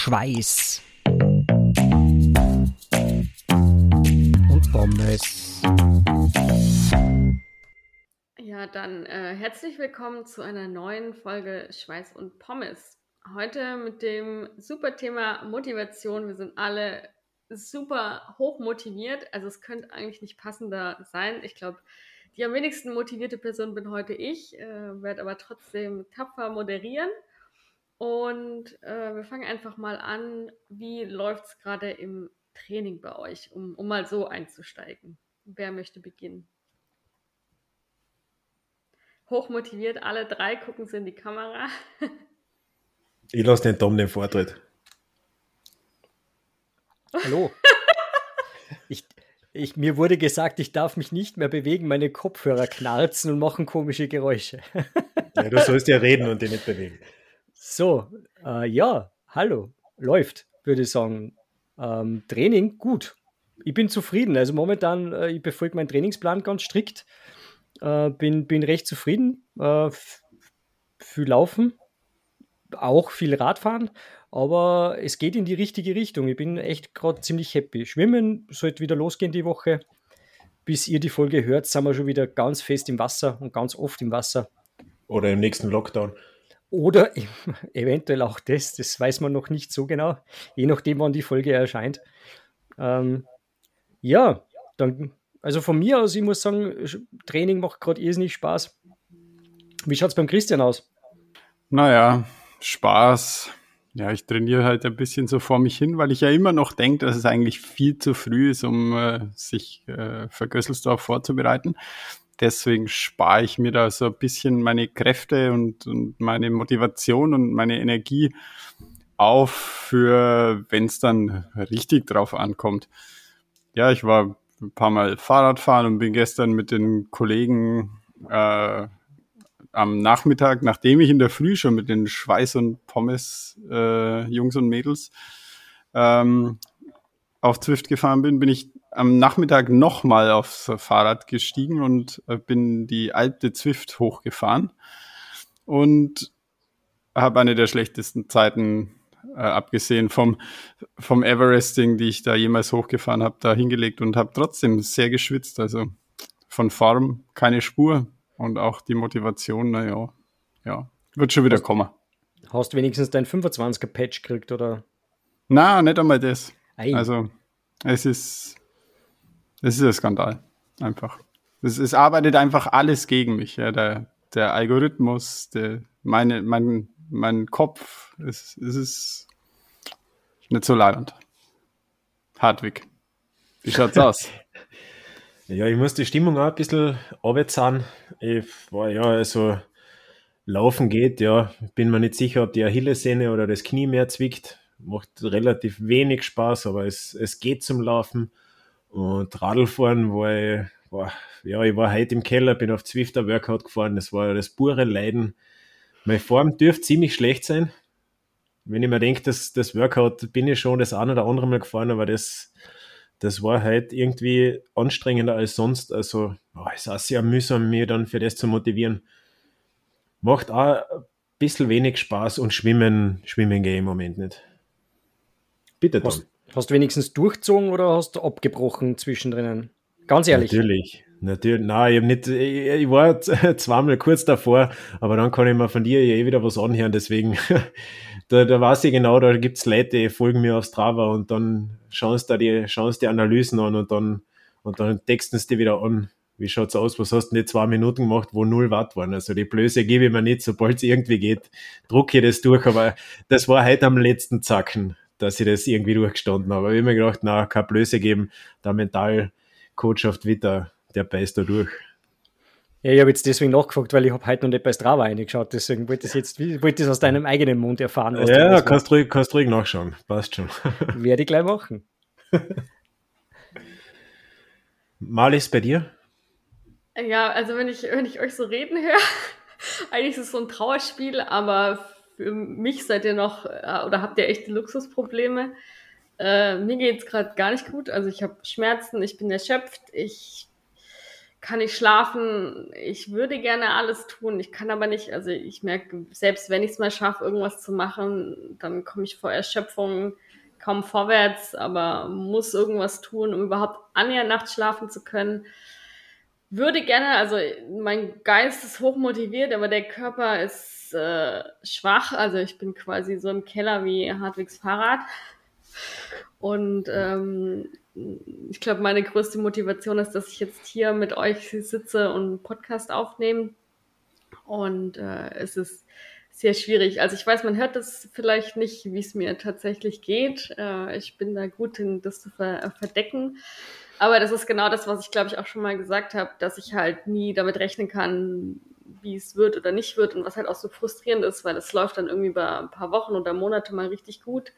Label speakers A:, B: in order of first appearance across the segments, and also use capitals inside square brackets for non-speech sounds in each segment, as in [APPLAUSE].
A: Schweiß und Pommes.
B: Ja, dann äh, herzlich willkommen zu einer neuen Folge Schweiß und Pommes. Heute mit dem super Thema Motivation. Wir sind alle super hoch motiviert. Also es könnte eigentlich nicht passender sein. Ich glaube, die am wenigsten motivierte Person bin heute ich, äh, werde aber trotzdem tapfer moderieren. Und äh, wir fangen einfach mal an. Wie läuft es gerade im Training bei euch, um, um mal so einzusteigen? Wer möchte beginnen? Hochmotiviert, alle drei gucken sie in die Kamera. [LAUGHS]
C: ich lasse den Tom den Vortritt.
A: Hallo. [LAUGHS] ich, ich, mir wurde gesagt, ich darf mich nicht mehr bewegen, meine Kopfhörer knarzen und machen komische Geräusche.
C: ja, du sollst ja reden und dich nicht bewegen.
A: So, äh, ja, hallo, läuft, würde ich sagen. Ähm, Training, gut. Ich bin zufrieden. Also momentan, äh, ich befolge meinen Trainingsplan ganz strikt. Äh, bin, bin recht zufrieden. Äh, viel Laufen, auch viel Radfahren, aber es geht in die richtige Richtung. Ich bin echt gerade ziemlich happy. Schwimmen sollte wieder losgehen die Woche. Bis ihr die Folge hört, sind wir schon wieder ganz fest im Wasser und ganz oft im Wasser.
C: Oder im nächsten Lockdown.
A: Oder [LAUGHS] eventuell auch das, das weiß man noch nicht so genau, je nachdem, wann die Folge erscheint. Ähm, ja, dann, also von mir aus, ich muss sagen, Training macht gerade irrsinnig Spaß. Wie schaut es beim Christian aus?
D: Naja, Spaß. Ja, ich trainiere halt ein bisschen so vor mich hin, weil ich ja immer noch denke, dass es eigentlich viel zu früh ist, um äh, sich äh, für Gösselsdorf vorzubereiten. Deswegen spare ich mir da so ein bisschen meine Kräfte und, und meine Motivation und meine Energie auf für, wenn es dann richtig drauf ankommt. Ja, ich war ein paar Mal Fahrradfahren und bin gestern mit den Kollegen äh, am Nachmittag, nachdem ich in der Früh schon mit den Schweiß und Pommes äh, Jungs und Mädels ähm, auf Zwift gefahren bin, bin ich am Nachmittag nochmal aufs Fahrrad gestiegen und äh, bin die alte Zwift hochgefahren und habe eine der schlechtesten Zeiten, äh, abgesehen vom, vom Everesting, die ich da jemals hochgefahren habe, da hingelegt und habe trotzdem sehr geschwitzt. Also von Farm keine Spur und auch die Motivation, naja, ja, wird schon wieder
A: hast,
D: kommen.
A: Hast wenigstens dein 25er Patch gekriegt, oder?
D: Na, nicht einmal das. Ei. Also es ist es ist ein Skandal. Einfach. Es, es arbeitet einfach alles gegen mich. Ja. Der, der Algorithmus, der, meine, mein, mein Kopf, es, es ist nicht so leidend. Hartwig, wie schaut's [LAUGHS] aus?
C: Ja, ich muss die Stimmung auch ein bisschen runterzahlen. Ich war ja, also laufen geht, ja. Bin mir nicht sicher, ob die Achillessehne oder das Knie mehr zwickt. Macht relativ wenig Spaß, aber es, es geht zum Laufen. Und Radlfahren war ich, war, ja, ich war heute im Keller, bin auf Zwifter Workout gefahren, das war das pure Leiden. Meine Form dürfte ziemlich schlecht sein. Wenn ich mir denke, dass das Workout bin ich schon das ein oder andere Mal gefahren, aber das, das war halt irgendwie anstrengender als sonst. Also oh, es ist auch sehr mühsam, mir dann für das zu motivieren. Macht auch ein bisschen wenig Spaß und schwimmen, schwimmen gehe ich im Moment nicht.
A: Bitte, Tom. Hast du wenigstens durchgezogen oder hast du abgebrochen zwischendrin? Ganz ehrlich.
C: Natürlich. Natürlich, nein, ich, nicht, ich, war [LAUGHS] zweimal kurz davor, aber dann kann ich mir von dir eh wieder was anhören, deswegen, [LAUGHS] da, da weiß ich genau, da gibt's Leute, die folgen mir auf Strava und dann schauen sie die, die Analysen an und dann, und dann texten sie die wieder an. Wie schaut's aus? Was hast du nicht zwei Minuten gemacht, wo null Watt waren? Also die Blöße gebe ich mir nicht, sobald es irgendwie geht, drucke ich das durch, aber das war heute am letzten Zacken dass ich das irgendwie durchgestanden habe. Aber ich habe mir gedacht, na, keine Blöße geben, der Mentalcoach auf Twitter, der beißt da durch.
A: Ja, ich habe jetzt deswegen nachgefragt, weil ich habe heute noch nicht bei Strava reingeschaut, deswegen wollte ich jetzt, wollte ich aus deinem eigenen Mund erfahren.
C: Was ja, kannst ruhig, kannst ruhig nachschauen, passt schon. [LAUGHS] [LAUGHS]
A: Werde ich gleich machen.
C: Mal ist bei dir?
B: Ja, also wenn ich, wenn ich euch so reden höre, [LAUGHS] eigentlich ist es so ein Trauerspiel, aber für mich seid ihr noch äh, oder habt ihr echte Luxusprobleme. Äh, mir geht es gerade gar nicht gut. Also ich habe Schmerzen, ich bin erschöpft, ich kann ich schlafen. Ich würde gerne alles tun. Ich kann aber nicht, also ich merke, selbst wenn ich es mal schaffe, irgendwas zu machen, dann komme ich vor Erschöpfung kaum vorwärts, aber muss irgendwas tun, um überhaupt annähernd nachts schlafen zu können. Würde gerne, also mein Geist ist hochmotiviert, aber der Körper ist äh, schwach. Also ich bin quasi so im Keller wie Hartwigs Fahrrad. Und ähm, ich glaube, meine größte Motivation ist, dass ich jetzt hier mit euch sitze und einen Podcast aufnehme. Und äh, es ist sehr schwierig. Also ich weiß, man hört das vielleicht nicht, wie es mir tatsächlich geht. Äh, ich bin da gut in das zu ver verdecken. Aber das ist genau das, was ich glaube ich auch schon mal gesagt habe, dass ich halt nie damit rechnen kann, wie es wird oder nicht wird und was halt auch so frustrierend ist, weil es läuft dann irgendwie bei ein paar Wochen oder Monate mal richtig gut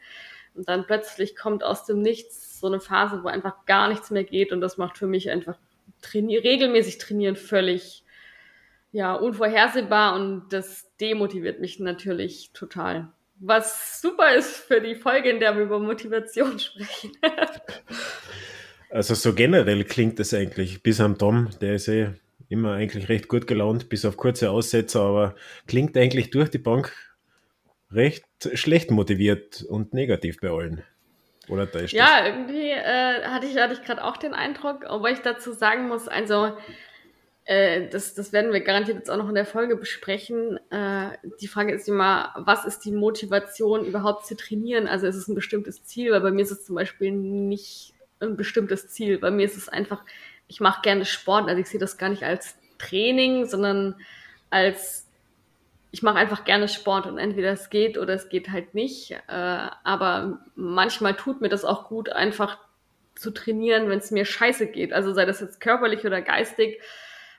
B: und dann plötzlich kommt aus dem Nichts so eine Phase, wo einfach gar nichts mehr geht und das macht für mich einfach traini regelmäßig trainieren völlig ja, unvorhersehbar und das demotiviert mich natürlich total. Was super ist für die Folge, in der wir über Motivation [LAUGHS] sprechen.
C: also so generell klingt das eigentlich, bis am Tom, der ist eh immer eigentlich recht gut gelaunt, bis auf kurze Aussetzer, aber klingt eigentlich durch die Bank recht schlecht motiviert und negativ bei allen. Oder täuscht
B: Ja, das? irgendwie äh, hatte ich, hatte ich gerade auch den Eindruck, obwohl ich dazu sagen muss, also äh, das, das werden wir garantiert jetzt auch noch in der Folge besprechen. Äh, die Frage ist immer, was ist die Motivation überhaupt zu trainieren? Also ist es ein bestimmtes Ziel? Weil bei mir ist es zum Beispiel nicht ein bestimmtes Ziel. Bei mir ist es einfach, ich mache gerne Sport. Also ich sehe das gar nicht als Training, sondern als ich mache einfach gerne Sport und entweder es geht oder es geht halt nicht. Äh, aber manchmal tut mir das auch gut, einfach zu trainieren, wenn es mir scheiße geht. Also sei das jetzt körperlich oder geistig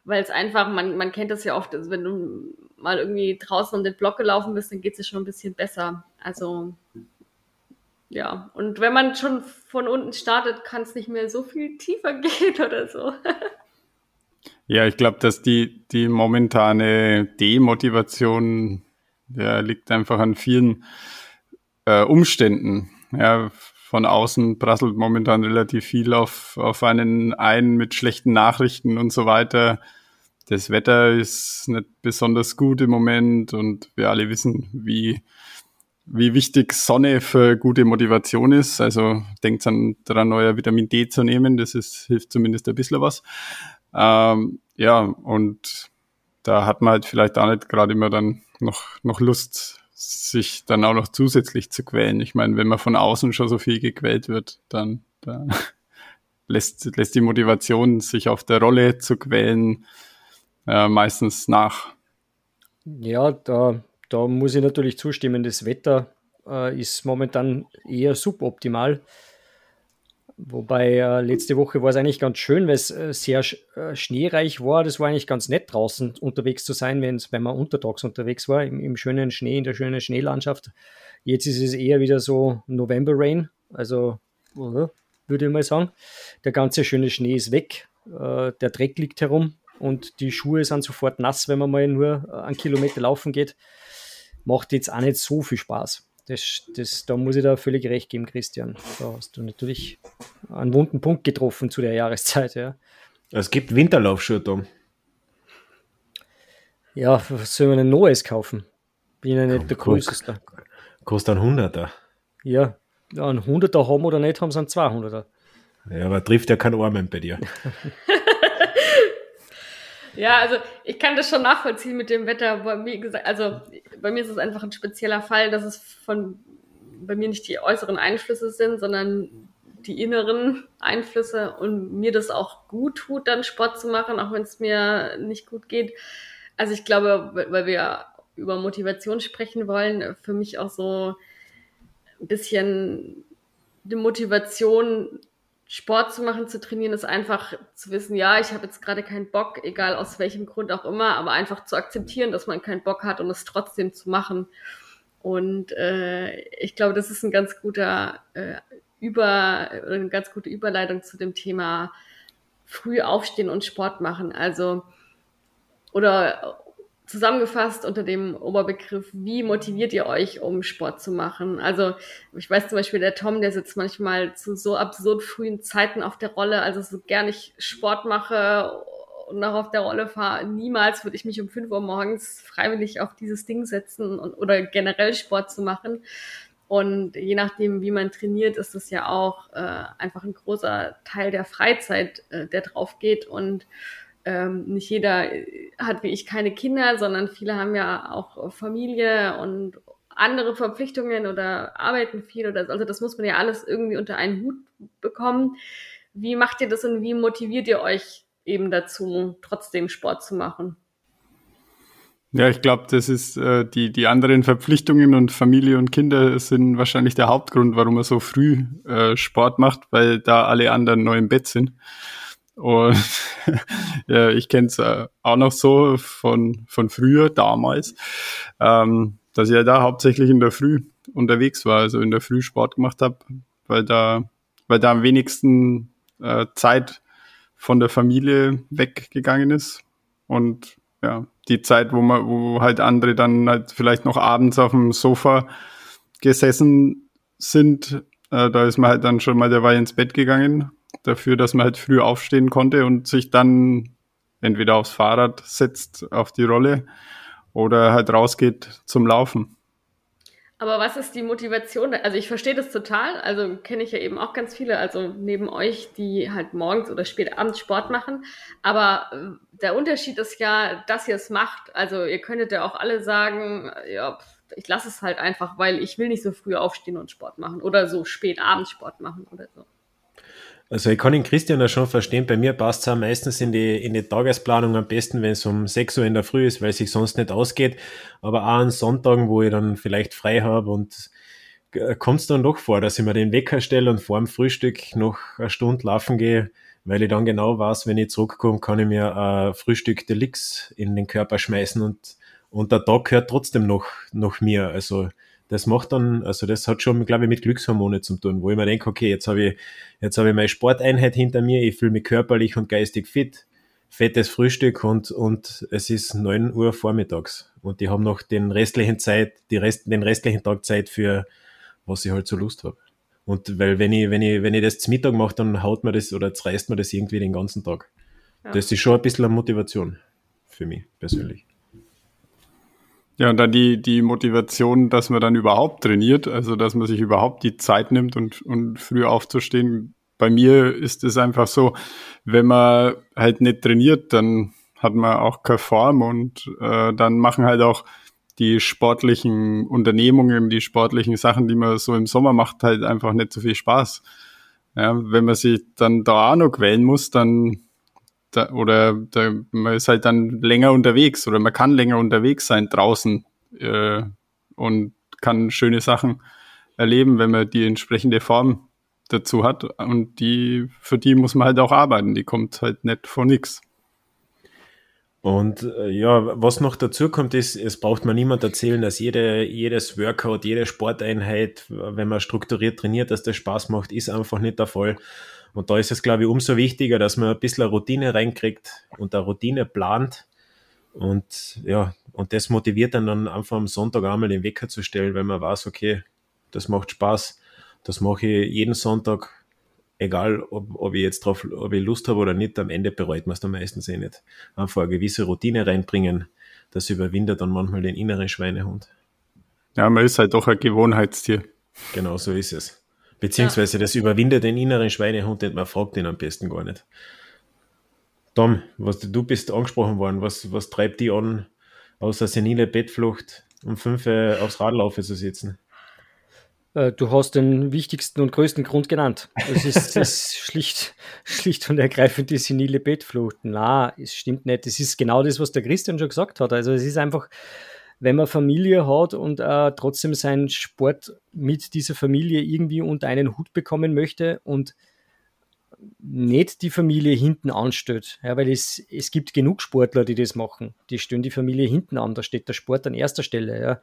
B: weil es einfach, man, man kennt das ja oft, also wenn du mal irgendwie draußen um den Block gelaufen bist, dann geht es dir schon ein bisschen besser. Also ja, und wenn man schon von unten startet, kann es nicht mehr so viel tiefer [LAUGHS] gehen oder so.
D: ja, ich glaube, dass die, die momentane Demotivation ja, liegt einfach an vielen äh, Umständen. Ja, von außen prasselt momentan relativ viel auf, auf einen ein mit schlechten Nachrichten und so weiter. Das Wetter ist nicht besonders gut im Moment und wir alle wissen, wie, wie wichtig Sonne für gute Motivation ist. Also denkt an daran, euer Vitamin D zu nehmen. Das ist, hilft zumindest ein bisschen was. Ähm, ja, und da hat man halt vielleicht auch nicht gerade immer dann noch, noch Lust, sich dann auch noch zusätzlich zu quälen. Ich meine, wenn man von außen schon so viel gequält wird, dann da [LAUGHS] lässt, lässt die Motivation, sich auf der Rolle zu quälen, äh, meistens nach.
A: Ja, da, da muss ich natürlich zustimmen. Das Wetter äh, ist momentan eher suboptimal. Wobei äh, letzte Woche war es eigentlich ganz schön, weil es äh, sehr sch äh, schneereich war. Das war eigentlich ganz nett draußen unterwegs zu sein, wenn man untertags unterwegs war, im, im, schönen Schnee, in der schönen Schneelandschaft. Jetzt ist es eher wieder so November Rain, also uh, würde ich mal sagen. Der ganze schöne Schnee ist weg, äh, der Dreck liegt herum und die Schuhe sind sofort nass, wenn man mal nur äh, einen Kilometer laufen geht. Macht jetzt auch nicht so viel Spaß. Das, das, da muss ich da völlig recht geben, Christian. Da hast du natürlich einen wunden Punkt getroffen zu der Jahreszeit, ja.
C: Es gibt Winterlaufschuhe, Tom.
A: Ja, was soll man ein neues kaufen? Bin ja nicht der Größte.
C: Kostet ein Hunderter.
A: Ja, ja, ein Hunderter haben oder nicht haben, sind 200er.
C: Ja, aber trifft ja kein Armen bei dir. [LAUGHS]
B: Ja, also ich kann das schon nachvollziehen mit dem Wetter. Wie gesagt, also bei mir ist es einfach ein spezieller Fall, dass es von bei mir nicht die äußeren Einflüsse sind, sondern die inneren Einflüsse und mir das auch gut tut, dann Sport zu machen, auch wenn es mir nicht gut geht. Also ich glaube, weil wir über Motivation sprechen wollen, für mich auch so ein bisschen die Motivation Sport zu machen, zu trainieren, ist einfach zu wissen, ja, ich habe jetzt gerade keinen Bock, egal aus welchem Grund auch immer, aber einfach zu akzeptieren, dass man keinen Bock hat und es trotzdem zu machen. Und äh, ich glaube, das ist ein ganz guter äh, über eine ganz gute Überleitung zu dem Thema früh aufstehen und Sport machen. Also oder zusammengefasst unter dem Oberbegriff, wie motiviert ihr euch, um Sport zu machen? Also ich weiß zum Beispiel, der Tom, der sitzt manchmal zu so absurd frühen Zeiten auf der Rolle, also so gern ich Sport mache noch auf der Rolle fahre, niemals würde ich mich um 5 Uhr morgens freiwillig auf dieses Ding setzen und, oder generell Sport zu machen. Und je nachdem, wie man trainiert, ist es ja auch äh, einfach ein großer Teil der Freizeit, äh, der drauf geht. Und ähm, nicht jeder hat wie ich keine Kinder, sondern viele haben ja auch Familie und andere Verpflichtungen oder arbeiten viel oder also das muss man ja alles irgendwie unter einen Hut bekommen. Wie macht ihr das und wie motiviert ihr euch eben dazu, trotzdem Sport zu machen?
D: Ja, ich glaube, das ist äh, die, die anderen Verpflichtungen und Familie und Kinder sind wahrscheinlich der Hauptgrund, warum man so früh äh, Sport macht, weil da alle anderen neu im Bett sind. Und [LAUGHS] ja, ich kenne es äh, auch noch so von, von früher, damals, ähm, dass ich ja da hauptsächlich in der Früh unterwegs war, also in der Früh Sport gemacht habe, weil da, weil da am wenigsten äh, Zeit von der Familie weggegangen ist. Und ja, die Zeit, wo man, wo halt andere dann halt vielleicht noch abends auf dem Sofa gesessen sind, äh, da ist man halt dann schon mal derweil ins Bett gegangen dafür, dass man halt früh aufstehen konnte und sich dann entweder aufs Fahrrad setzt, auf die Rolle oder halt rausgeht zum Laufen.
B: Aber was ist die Motivation? Also ich verstehe das total. Also kenne ich ja eben auch ganz viele, also neben euch, die halt morgens oder spät abends Sport machen. Aber äh, der Unterschied ist ja, dass ihr es macht. Also ihr könntet ja auch alle sagen, ja, ich lasse es halt einfach, weil ich will nicht so früh aufstehen und Sport machen oder so spät abends Sport machen oder so.
C: Also ich kann den Christian ja schon verstehen, bei mir passt es auch meistens in die, in die Tagesplanung am besten, wenn es um 6 Uhr in der Früh ist, weil es sich sonst nicht ausgeht. Aber auch an Sonntagen, wo ich dann vielleicht frei habe und äh, kommt es dann doch vor, dass ich mir den Wecker stelle und vor dem Frühstück noch eine Stunde laufen gehe, weil ich dann genau weiß, wenn ich zurückkomme, kann ich mir ein Frühstück Deluxe in den Körper schmeißen und, und der Tag gehört trotzdem noch, noch mir. Also das macht dann, also das hat schon, glaube ich, mit Glückshormone zu tun, wo ich mir denke, okay, jetzt habe ich, jetzt habe ich meine Sporteinheit hinter mir, ich fühle mich körperlich und geistig fit, fettes Frühstück und, und es ist neun Uhr vormittags und die haben noch den restlichen Zeit, die Rest, den restlichen Tag Zeit für, was ich halt so Lust habe. Und weil wenn ich, wenn ich, wenn ich das zum Mittag mache, dann haut mir das oder zerreißt mir das irgendwie den ganzen Tag. Ja. Das ist schon ein bisschen eine Motivation für mich persönlich.
D: Ja, und dann die, die Motivation, dass man dann überhaupt trainiert, also dass man sich überhaupt die Zeit nimmt und, und früh aufzustehen. Bei mir ist es einfach so, wenn man halt nicht trainiert, dann hat man auch keine Form und äh, dann machen halt auch die sportlichen Unternehmungen, die sportlichen Sachen, die man so im Sommer macht, halt einfach nicht so viel Spaß. Ja, wenn man sich dann da auch noch quälen muss, dann da, oder da, man ist halt dann länger unterwegs oder man kann länger unterwegs sein draußen äh, und kann schöne Sachen erleben, wenn man die entsprechende Form dazu hat. Und die, für die muss man halt auch arbeiten. Die kommt halt nicht von nix.
C: Und äh, ja, was noch dazu kommt, ist, es braucht man niemand erzählen, dass jede, jedes Workout, jede Sporteinheit, wenn man strukturiert trainiert, dass das Spaß macht, ist einfach nicht der Fall. Und da ist es, glaube ich, umso wichtiger, dass man ein bisschen eine Routine reinkriegt und eine Routine plant. Und ja, und das motiviert dann, dann einfach am Sonntag einmal den Wecker zu stellen, weil man weiß, okay, das macht Spaß. Das mache ich jeden Sonntag, egal ob, ob ich jetzt drauf, ob ich Lust habe oder nicht, am Ende bereut man es dann meistens eh nicht. Einfach eine gewisse Routine reinbringen, das überwindet dann manchmal den inneren Schweinehund.
D: Ja, man ist halt doch ein Gewohnheitstier.
C: Genau, so ist es. Beziehungsweise das überwindet den inneren Schweinehund nicht, man fragt ihn am besten gar nicht. Tom, was, du bist angesprochen worden, was, was treibt die an, außer senile Bettflucht um fünf äh, aufs Radlaufe zu sitzen?
A: Äh, du hast den wichtigsten und größten Grund genannt. Es ist, das [LAUGHS] schlicht, schlicht und ergreifend die senile Bettflucht. Na, es stimmt nicht. Es ist genau das, was der Christian schon gesagt hat. Also es ist einfach, wenn man Familie hat und äh, trotzdem seinen Sport mit dieser Familie irgendwie unter einen Hut bekommen möchte und nicht die Familie hinten anstellt. Ja, weil es, es gibt genug Sportler, die das machen. Die stellen die Familie hinten an, da steht der Sport an erster Stelle. Ja.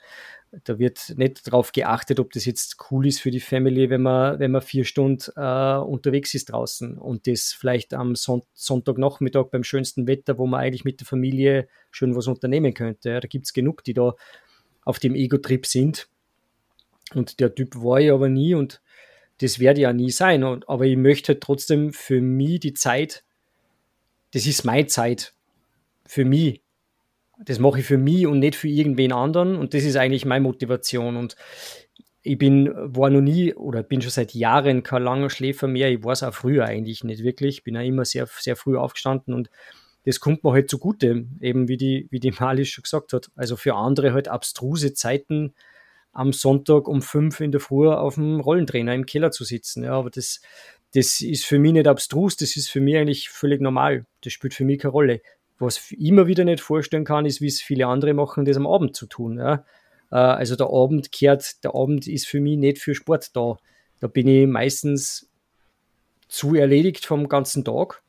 A: Da wird nicht darauf geachtet, ob das jetzt cool ist für die Family, wenn man, wenn man vier Stunden äh, unterwegs ist draußen und das vielleicht am Son Sonntagnachmittag beim schönsten Wetter, wo man eigentlich mit der Familie schön was unternehmen könnte. Ja. Da gibt es genug, die da auf dem Ego-Trip sind. Und der Typ war ich aber nie und das werde ja nie sein. Und, aber ich möchte trotzdem für mich die Zeit das ist meine Zeit für mich. Das mache ich für mich und nicht für irgendwen anderen. Und das ist eigentlich meine Motivation. Und ich bin, war noch nie oder bin schon seit Jahren kein langer Schläfer mehr. Ich war es auch früher eigentlich nicht wirklich. Bin ja immer sehr, sehr früh aufgestanden und das kommt mir halt zugute, eben wie die, wie die [LAUGHS] Malis schon gesagt hat. Also für andere halt abstruse Zeiten am Sonntag um fünf in der Früh auf dem Rollentrainer im Keller zu sitzen. Ja, aber das, das ist für mich nicht abstrus, das ist für mich eigentlich völlig normal. Das spielt für mich keine Rolle. Was ich immer wieder nicht vorstellen kann, ist, wie es viele andere machen, das am Abend zu tun. Ja. Äh, also der Abend kehrt, der Abend ist für mich nicht für Sport da. Da bin ich meistens zu erledigt vom ganzen Tag.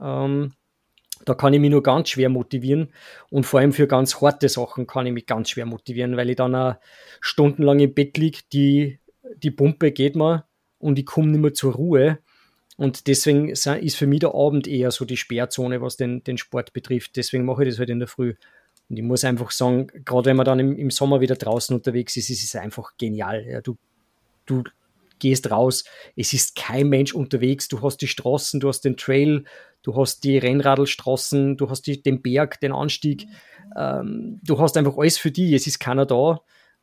A: Ähm, da kann ich mich nur ganz schwer motivieren und vor allem für ganz harte Sachen kann ich mich ganz schwer motivieren, weil ich dann auch stundenlang im Bett liege, die, die Pumpe geht mir und ich komme nicht mehr zur Ruhe. Und deswegen ist für mich der Abend eher so die Sperrzone, was den, den Sport betrifft. Deswegen mache ich das halt in der Früh. Und ich muss einfach sagen, gerade wenn man dann im, im Sommer wieder draußen unterwegs ist, ist es einfach genial. Ja, du, du gehst raus, es ist kein Mensch unterwegs, du hast die Straßen, du hast den Trail, du hast die Rennradlstraßen, du hast die, den Berg, den Anstieg, ähm, du hast einfach alles für die, es ist keiner da,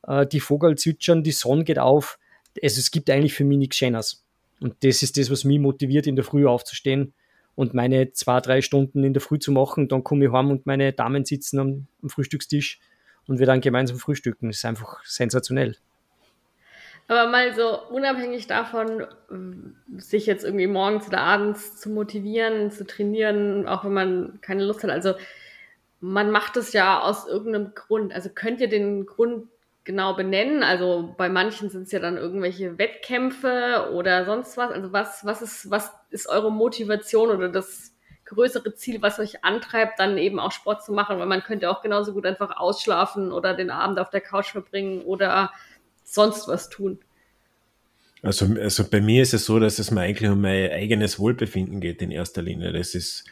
A: äh, die Vogel zwitschern, die Sonne geht auf, also es gibt eigentlich für mich nichts Schöneres. Und das ist das, was mich motiviert, in der Früh aufzustehen und meine zwei, drei Stunden in der Früh zu machen. Dann komme ich heim und meine Damen sitzen am, am Frühstückstisch und wir dann gemeinsam frühstücken. Das ist einfach sensationell.
B: Aber mal so unabhängig davon, sich jetzt irgendwie morgens oder abends zu motivieren, zu trainieren, auch wenn man keine Lust hat. Also man macht es ja aus irgendeinem Grund. Also könnt ihr den Grund genau benennen? Also bei manchen sind es ja dann irgendwelche Wettkämpfe oder sonst was. Also was, was ist, was ist eure Motivation oder das größere Ziel, was euch antreibt, dann eben auch Sport zu machen? Weil man könnte auch genauso gut einfach ausschlafen oder den Abend auf der Couch verbringen oder sonst was tun.
C: Also, also bei mir ist es so, dass es mir eigentlich um mein eigenes Wohlbefinden geht in erster Linie. Das ist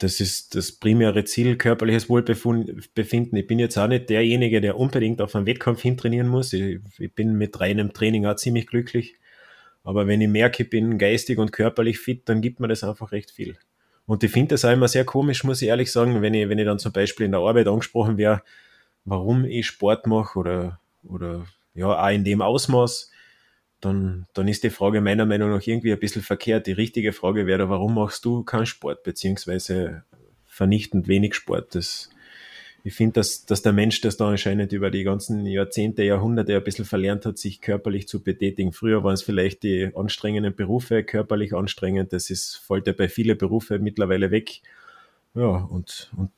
C: das ist das primäre Ziel, körperliches Wohlbefinden. Ich bin jetzt auch nicht derjenige, der unbedingt auf einen Wettkampf hintrainieren muss. Ich, ich bin mit reinem Training auch ziemlich glücklich. Aber wenn ich merke, ich bin geistig und körperlich fit, dann gibt mir das einfach recht viel. Und ich finde das auch immer sehr komisch, muss ich ehrlich sagen, wenn ich, wenn ich dann zum Beispiel in der Arbeit angesprochen wäre, warum ich Sport mache oder, oder ja, auch in dem Ausmaß dann, dann ist die Frage meiner Meinung nach irgendwie ein bisschen verkehrt. Die richtige Frage wäre, warum machst du keinen Sport, beziehungsweise vernichtend wenig Sport? Das, ich finde, dass, dass der Mensch das da anscheinend über die ganzen Jahrzehnte, Jahrhunderte ein bisschen verlernt hat, sich körperlich zu betätigen. Früher waren es vielleicht die anstrengenden Berufe, körperlich anstrengend. Das ist, fällt ja bei vielen Berufen mittlerweile weg. Ja, und, und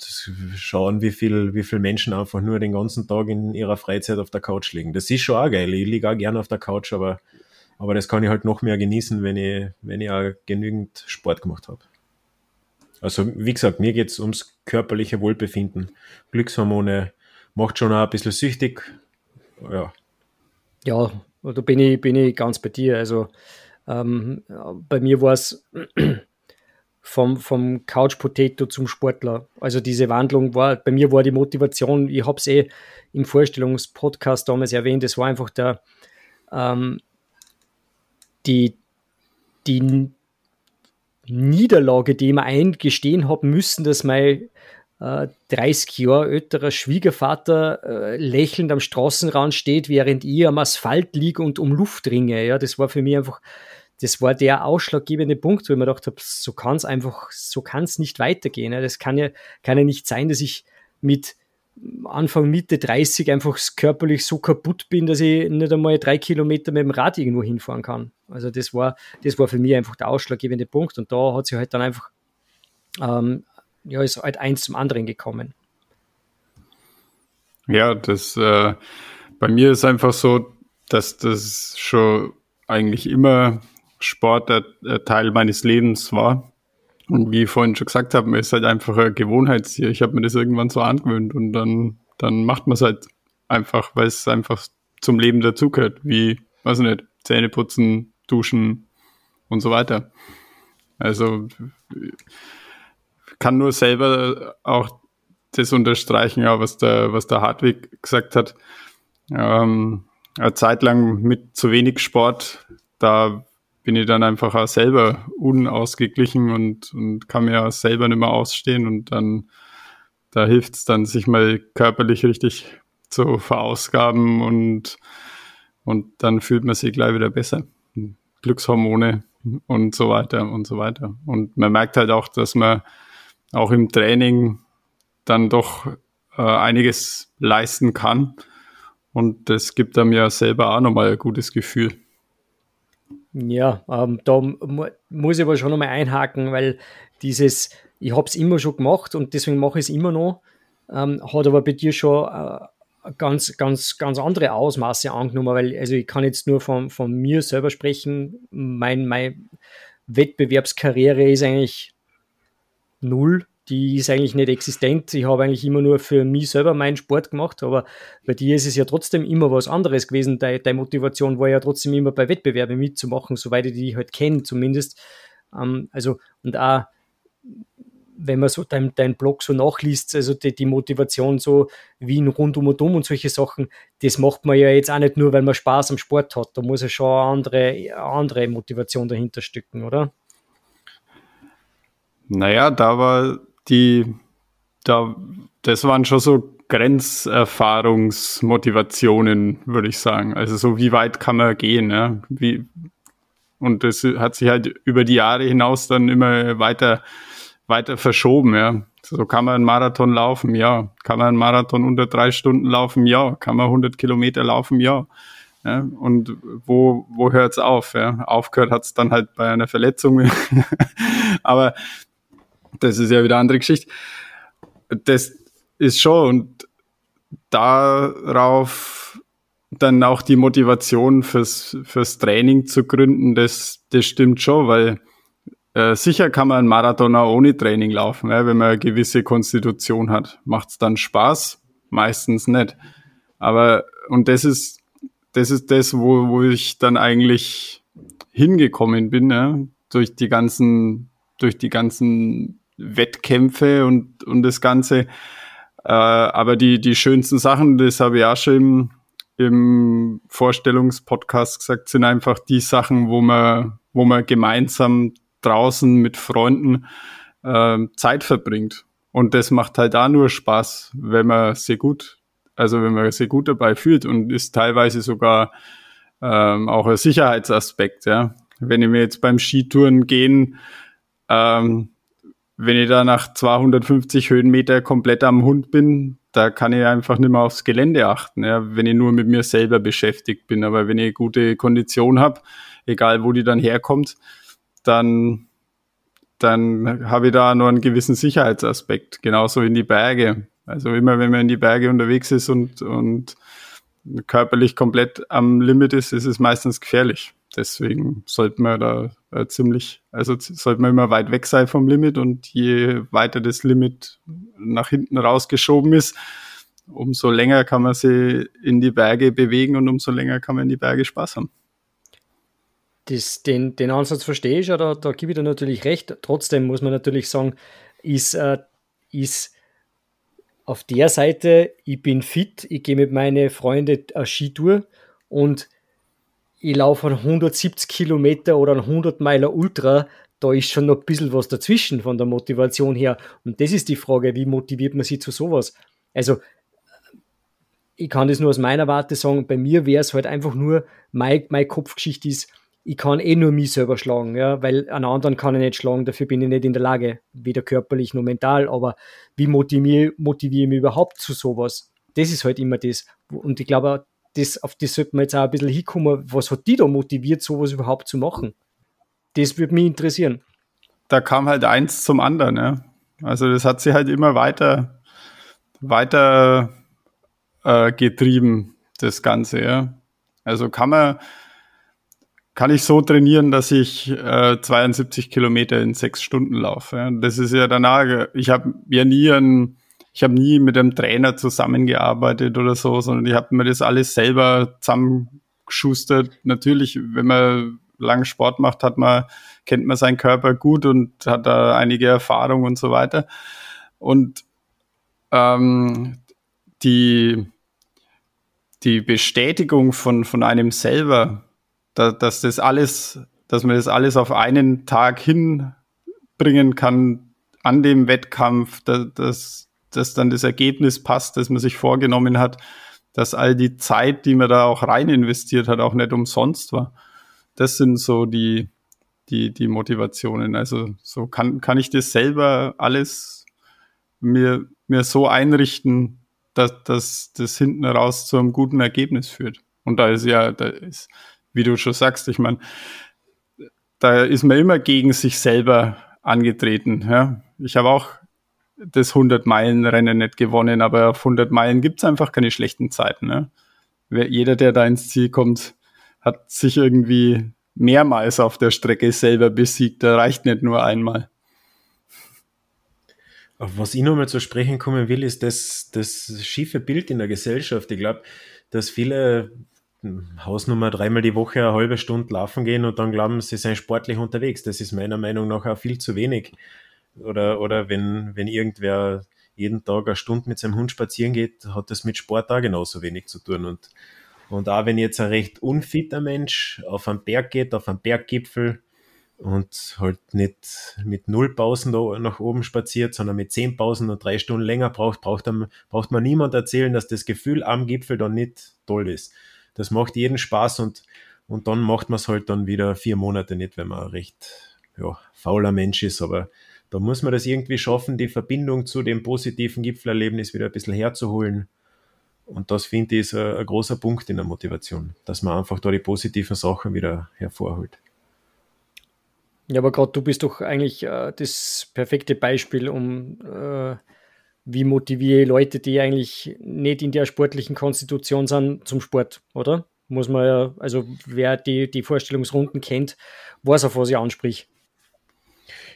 C: schauen, wie viel, wie viel Menschen einfach nur den ganzen Tag in ihrer Freizeit auf der Couch liegen. Das ist schon auch geil. Ich liege auch gerne auf der Couch, aber, aber das kann ich halt noch mehr genießen, wenn ich, wenn ich auch genügend Sport gemacht habe. Also, wie gesagt, mir geht's ums körperliche Wohlbefinden. Glückshormone macht schon auch ein bisschen süchtig. Ja.
A: Ja, da bin ich, bin ich ganz bei dir. Also, ähm, bei mir war es vom, vom Couch Potato zum Sportler. Also diese Wandlung war, bei mir war die Motivation, ich habe es eh im Vorstellungspodcast damals erwähnt, es war einfach der, ähm, die, die Niederlage, die ich mir eingestehen habe müssen, dass mein äh, 30 Jahre älterer Schwiegervater äh, lächelnd am Straßenrand steht, während ich am Asphalt liege und um Luft ringe. Ja, das war für mich einfach das war der ausschlaggebende Punkt, wo ich mir gedacht habe, so kann es einfach, so kann es nicht weitergehen. Das kann ja, kann ja nicht sein, dass ich mit Anfang, Mitte 30 einfach körperlich so kaputt bin, dass ich nicht einmal drei Kilometer mit dem Rad irgendwo hinfahren kann. Also das war, das war für mich einfach der ausschlaggebende Punkt und da hat sich halt dann einfach, ähm, ja, ist halt eins zum anderen gekommen.
D: Ja, das, äh, bei mir ist einfach so, dass das schon eigentlich immer Sport der, der Teil meines Lebens war. Und wie ich vorhin schon gesagt habe, ist halt einfach ein Gewohnheitstier. Ich habe mir das irgendwann so angewöhnt und dann, dann macht man es halt einfach, weil es einfach zum Leben dazugehört, wie, weiß ich nicht, Zähne putzen, duschen und so weiter. Also kann nur selber auch das unterstreichen, ja, was der, was der Hartwig gesagt hat. Ähm, eine Zeit lang mit zu wenig Sport, da bin ich dann einfach auch selber unausgeglichen und, und kann mir auch selber nicht mehr ausstehen und dann da hilft es dann, sich mal körperlich richtig zu verausgaben und, und dann fühlt man sich gleich wieder besser. Glückshormone und so weiter und so weiter. Und man merkt halt auch, dass man auch im Training dann doch äh, einiges leisten kann. Und das gibt einem ja selber auch nochmal ein gutes Gefühl.
A: Ja, ähm, da muss ich aber schon nochmal einhaken, weil dieses, ich habe es immer schon gemacht und deswegen mache ich es immer noch, ähm, hat aber bei dir schon äh, ganz, ganz, ganz andere Ausmaße angenommen, weil also ich kann jetzt nur von, von mir selber sprechen, mein, mein Wettbewerbskarriere ist eigentlich null die ist eigentlich nicht existent. Ich habe eigentlich immer nur für mich selber meinen Sport gemacht, aber bei dir ist es ja trotzdem immer was anderes gewesen. Deine, deine Motivation war ja trotzdem immer bei Wettbewerben mitzumachen, soweit ich die halt kenne zumindest. Ähm, also, und auch, wenn man so dein, dein Blog so nachliest, also die, die Motivation so Wien rundum und um und solche Sachen, das macht man ja jetzt auch nicht nur, weil man Spaß am Sport hat. Da muss ja schon eine andere, eine andere Motivation dahinter stecken, oder?
D: Naja, da war die, da, das waren schon so Grenzerfahrungsmotivationen, würde ich sagen. Also so, wie weit kann man gehen, ja? Wie, und das hat sich halt über die Jahre hinaus dann immer weiter, weiter verschoben, ja. So kann man einen Marathon laufen, ja. Kann man einen Marathon unter drei Stunden laufen, ja. Kann man 100 Kilometer laufen, ja. ja. Und wo, wo hört's auf? Ja? Aufgehört hat's dann halt bei einer Verletzung. [LAUGHS] Aber das ist ja wieder eine andere Geschichte. Das ist schon und darauf dann auch die Motivation fürs, fürs Training zu gründen, das, das stimmt schon, weil äh, sicher kann man einen Marathon auch ohne Training laufen, ja, wenn man eine gewisse Konstitution hat. Macht es dann Spaß? Meistens nicht. Aber, und das ist, das ist das, wo, wo ich dann eigentlich hingekommen bin, ja, durch die ganzen, durch die ganzen Wettkämpfe und, und das Ganze. Äh, aber die, die schönsten Sachen, das habe ich auch schon im, im Vorstellungspodcast gesagt, sind einfach die Sachen, wo man, wo man gemeinsam draußen mit Freunden äh, Zeit verbringt. Und das macht halt da nur Spaß, wenn man sehr gut, also wenn man sehr gut dabei fühlt und ist teilweise sogar ähm, auch ein Sicherheitsaspekt, ja. Wenn ich mir jetzt beim Skitouren gehen ähm, wenn ich da nach 250 Höhenmeter komplett am Hund bin, da kann ich einfach nicht mehr aufs Gelände achten, ja, wenn ich nur mit mir selber beschäftigt bin. Aber wenn ich gute Kondition habe, egal wo die dann herkommt, dann, dann habe ich da nur einen gewissen Sicherheitsaspekt, genauso in die Berge. Also immer wenn man in die Berge unterwegs ist und, und körperlich komplett am Limit ist, ist es meistens gefährlich deswegen sollte man da äh, ziemlich, also sollte man immer weit weg sein vom Limit und je weiter das Limit nach hinten rausgeschoben ist, umso länger kann man sie in die Berge bewegen und umso länger kann man in die Berge Spaß haben.
A: Das, den, den Ansatz verstehe ich, da, da gebe ich dir natürlich recht. Trotzdem muss man natürlich sagen, ist, äh, ist auf der Seite, ich bin fit, ich gehe mit meinen Freunden eine Skitour und ich laufe 170 Kilometer oder ein 100 Meiler Ultra, da ist schon noch ein bisschen was dazwischen von der Motivation her. Und das ist die Frage, wie motiviert man sich zu sowas? Also, ich kann das nur aus meiner Warte sagen, bei mir wäre es halt einfach nur, meine, meine Kopfgeschichte ist, ich kann eh nur mich selber schlagen, ja, weil einen anderen kann ich nicht schlagen, dafür bin ich nicht in der Lage, weder körperlich noch mental, aber wie motiviere, motiviere ich mich überhaupt zu sowas? Das ist halt immer das. Und ich glaube, das, auf das sollte man jetzt auch ein bisschen hinkommen. Was hat die da motiviert, sowas überhaupt zu machen? Das würde mich interessieren.
D: Da kam halt eins zum anderen, ja. Also das hat sie halt immer weiter, weiter äh, getrieben, das Ganze, ja. Also kann man, kann ich so trainieren, dass ich äh, 72 Kilometer in sechs Stunden laufe. Ja. Das ist ja danach, ich habe ja nie einen ich habe nie mit einem Trainer zusammengearbeitet oder so, sondern ich habe mir das alles selber zusammengeschustert. Natürlich, wenn man lang Sport macht, hat man, kennt man seinen Körper gut und hat da einige Erfahrung und so weiter. Und ähm, die, die Bestätigung von, von einem selber, da, dass das alles dass man das alles auf einen Tag hinbringen kann an dem Wettkampf, dass, dass, dass dann das Ergebnis passt, das man sich vorgenommen hat, dass all die Zeit, die man da auch rein investiert hat, auch nicht umsonst war. Das sind so die, die, die Motivationen. Also so kann, kann ich das selber alles mir, mir so einrichten, dass, dass das hinten raus zu einem guten Ergebnis führt. Und da ist ja, da ist, wie du schon sagst, ich meine, da ist man immer gegen sich selber angetreten. Ja? Ich habe auch das 100-Meilen-Rennen nicht gewonnen, aber auf 100 Meilen gibt es einfach keine schlechten Zeiten. Ne? Jeder, der da ins Ziel kommt, hat sich irgendwie mehrmals auf der Strecke selber besiegt. Da reicht nicht nur einmal.
C: Auf was ich nochmal zu sprechen kommen will, ist das, das schiefe Bild in der Gesellschaft. Ich glaube, dass viele Hausnummer dreimal die Woche eine halbe Stunde laufen gehen und dann glauben, sie seien sportlich unterwegs. Das ist meiner Meinung nach auch viel zu wenig. Oder, oder wenn, wenn irgendwer jeden Tag eine Stunde mit seinem Hund spazieren geht, hat das mit Sport auch genauso wenig zu tun. Und, und auch wenn jetzt ein recht unfitter Mensch auf einen Berg geht, auf einen Berggipfel, und halt nicht mit null Pausen da nach oben spaziert, sondern mit zehn Pausen und drei Stunden länger braucht, braucht, man, braucht man niemand erzählen, dass das Gefühl am Gipfel dann nicht toll ist. Das macht jeden Spaß und, und dann macht man es halt dann wieder vier Monate nicht, wenn man ein recht ja, fauler Mensch ist. Aber da muss man das irgendwie schaffen, die Verbindung zu dem positiven Gipfelerlebnis wieder ein bisschen herzuholen. Und das finde ich ist ein, ein großer Punkt in der Motivation, dass man einfach da die positiven Sachen wieder hervorholt.
A: Ja, aber gerade du bist doch eigentlich äh, das perfekte Beispiel, um äh, wie motiviere ich Leute, die eigentlich nicht in der sportlichen Konstitution sind, zum Sport, oder? Muss man ja, also wer die, die Vorstellungsrunden kennt, weiß auf was ich ansprich.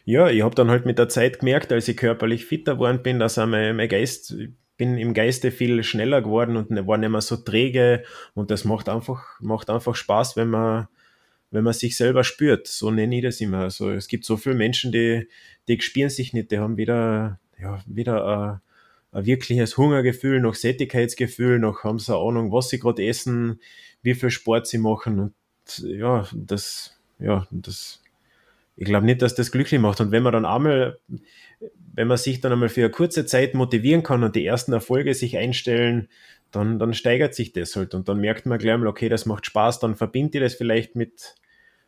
C: Ja, ich habe dann halt mit der Zeit gemerkt, als ich körperlich fitter geworden bin, dass auch mein, mein Geist, bin im Geiste viel schneller geworden und war nicht mehr so träge und das macht einfach, macht einfach Spaß, wenn man wenn man sich selber spürt. So nenne ich das immer. Also es gibt so viele Menschen, die, die spüren sich nicht, die haben wieder, ja, wieder ein, ein wirkliches Hungergefühl, noch Sättigkeitsgefühl, noch haben sie eine Ahnung, was sie gerade essen, wie viel Sport sie machen und ja, das, ja, das, ich glaube nicht, dass das glücklich macht. Und wenn man dann einmal, wenn man sich dann einmal für eine kurze Zeit motivieren kann und die ersten Erfolge sich einstellen, dann, dann steigert sich das halt und dann merkt man gleich mal, okay, das macht Spaß, dann verbindet ihr das vielleicht mit,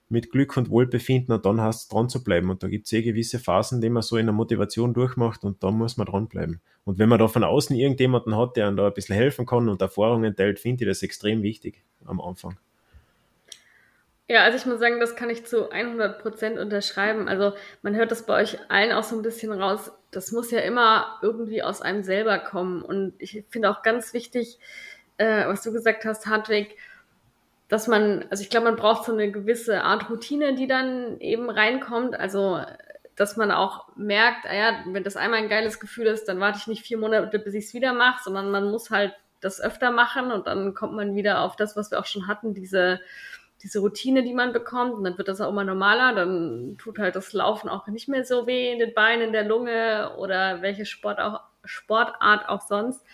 C: mit Glück und Wohlbefinden und dann hast dran zu bleiben. Und da gibt es eh gewisse Phasen, die man so in der Motivation durchmacht und da muss man dranbleiben. Und wenn man da von außen irgendjemanden hat, der einem da ein bisschen helfen kann und Erfahrungen teilt, finde ich das extrem wichtig am Anfang.
B: Ja, also ich muss sagen, das kann ich zu 100 Prozent unterschreiben. Also man hört das bei euch allen auch so ein bisschen raus. Das muss ja immer irgendwie aus einem selber kommen. Und ich finde auch ganz wichtig, äh, was du gesagt hast, Hartwig, dass man, also ich glaube, man braucht so eine gewisse Art Routine, die dann eben reinkommt. Also dass man auch merkt, ah ja, wenn das einmal ein geiles Gefühl ist, dann warte ich nicht vier Monate, bis ich es wieder mache, sondern man muss halt das öfter machen und dann kommt man wieder auf das, was wir auch schon hatten, diese diese Routine, die man bekommt, und dann wird das auch immer normaler, dann tut halt das Laufen auch nicht mehr so weh in den Beinen, in der Lunge oder welche Sport auch, Sportart auch sonst.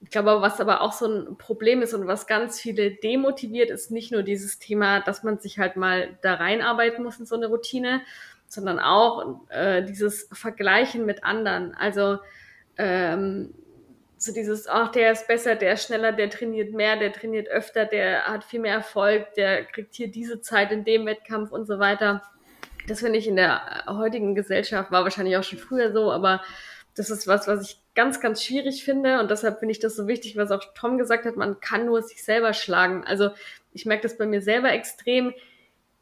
B: Ich glaube, was aber auch so ein Problem ist und was ganz viele demotiviert, ist nicht nur dieses Thema, dass man sich halt mal da reinarbeiten muss in so eine Routine, sondern auch äh, dieses Vergleichen mit anderen. Also ähm, so dieses, ach, der ist besser, der ist schneller, der trainiert mehr, der trainiert öfter, der hat viel mehr Erfolg, der kriegt hier diese Zeit in dem Wettkampf und so weiter. Das finde ich in der heutigen Gesellschaft, war wahrscheinlich auch schon früher so, aber das ist was, was ich ganz, ganz schwierig finde und deshalb finde ich das so wichtig, was auch Tom gesagt hat, man kann nur sich selber schlagen. Also ich merke das bei mir selber extrem.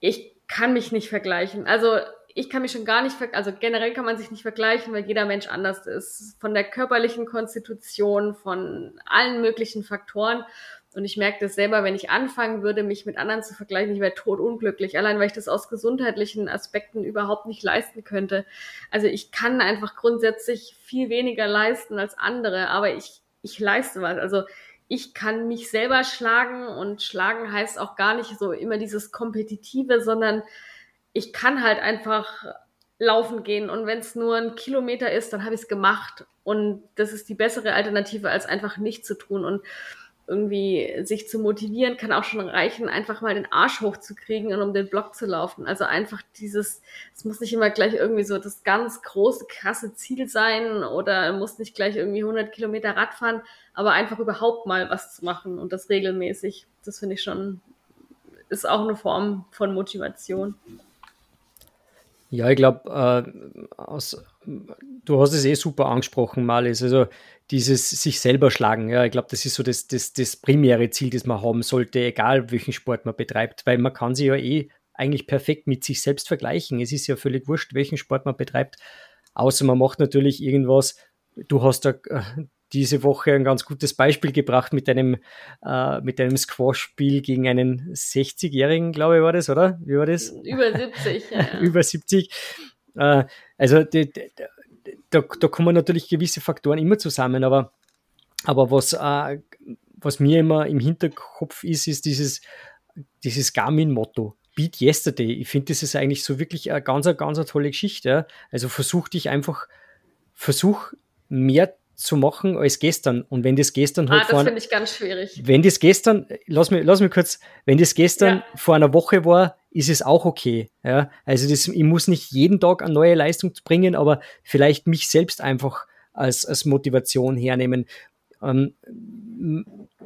B: Ich kann mich nicht vergleichen. Also ich kann mich schon gar nicht, also generell kann man sich nicht vergleichen, weil jeder Mensch anders ist. Von der körperlichen Konstitution, von allen möglichen Faktoren. Und ich merke das selber, wenn ich anfangen würde, mich mit anderen zu vergleichen, ich wäre totunglücklich. Allein weil ich das aus gesundheitlichen Aspekten überhaupt nicht leisten könnte. Also ich kann einfach grundsätzlich viel weniger leisten als andere, aber ich, ich leiste was. Also ich kann mich selber schlagen und schlagen heißt auch gar nicht so immer dieses Kompetitive, sondern ich kann halt einfach laufen gehen und wenn es nur ein Kilometer ist, dann habe ich es gemacht und das ist die bessere Alternative als einfach nicht zu tun und irgendwie sich zu motivieren, kann auch schon reichen, einfach mal den Arsch hochzukriegen und um den Block zu laufen. Also einfach dieses, es muss nicht immer gleich irgendwie so das ganz große, krasse Ziel sein oder muss nicht gleich irgendwie 100 Kilometer Rad fahren, aber einfach überhaupt mal was zu machen und das regelmäßig. Das finde ich schon, ist auch eine Form von Motivation.
A: Ja, ich glaube, äh, du hast es eh super angesprochen, Malis. Also dieses sich selber schlagen, ja, ich glaube, das ist so das, das, das primäre Ziel, das man haben sollte, egal welchen Sport man betreibt, weil man kann sich ja eh eigentlich perfekt mit sich selbst vergleichen. Es ist ja völlig wurscht, welchen Sport man betreibt, außer man macht natürlich irgendwas. Du hast da äh, diese Woche ein ganz gutes Beispiel gebracht mit einem, äh, mit einem Squash-Spiel gegen einen 60-Jährigen, glaube ich, war das, oder? Wie war das?
B: Über 70. Ja, [LAUGHS]
A: Über 70. Äh, also die, die, da, da kommen natürlich gewisse Faktoren immer zusammen, aber, aber was, äh, was mir immer im Hinterkopf ist, ist dieses, dieses Garmin-Motto. Beat Yesterday. Ich finde, das ist eigentlich so wirklich eine ganz, ganz eine tolle Geschichte. Also versuch dich einfach, versuch mehr zu machen als gestern. Und wenn das gestern
B: halt. Ah, das finde ich ganz schwierig.
A: Wenn das gestern, lass mich, lass mich kurz, wenn das gestern ja. vor einer Woche war, ist es auch okay. Ja? Also das, ich muss nicht jeden Tag eine neue Leistung bringen, aber vielleicht mich selbst einfach als, als Motivation hernehmen. Ähm,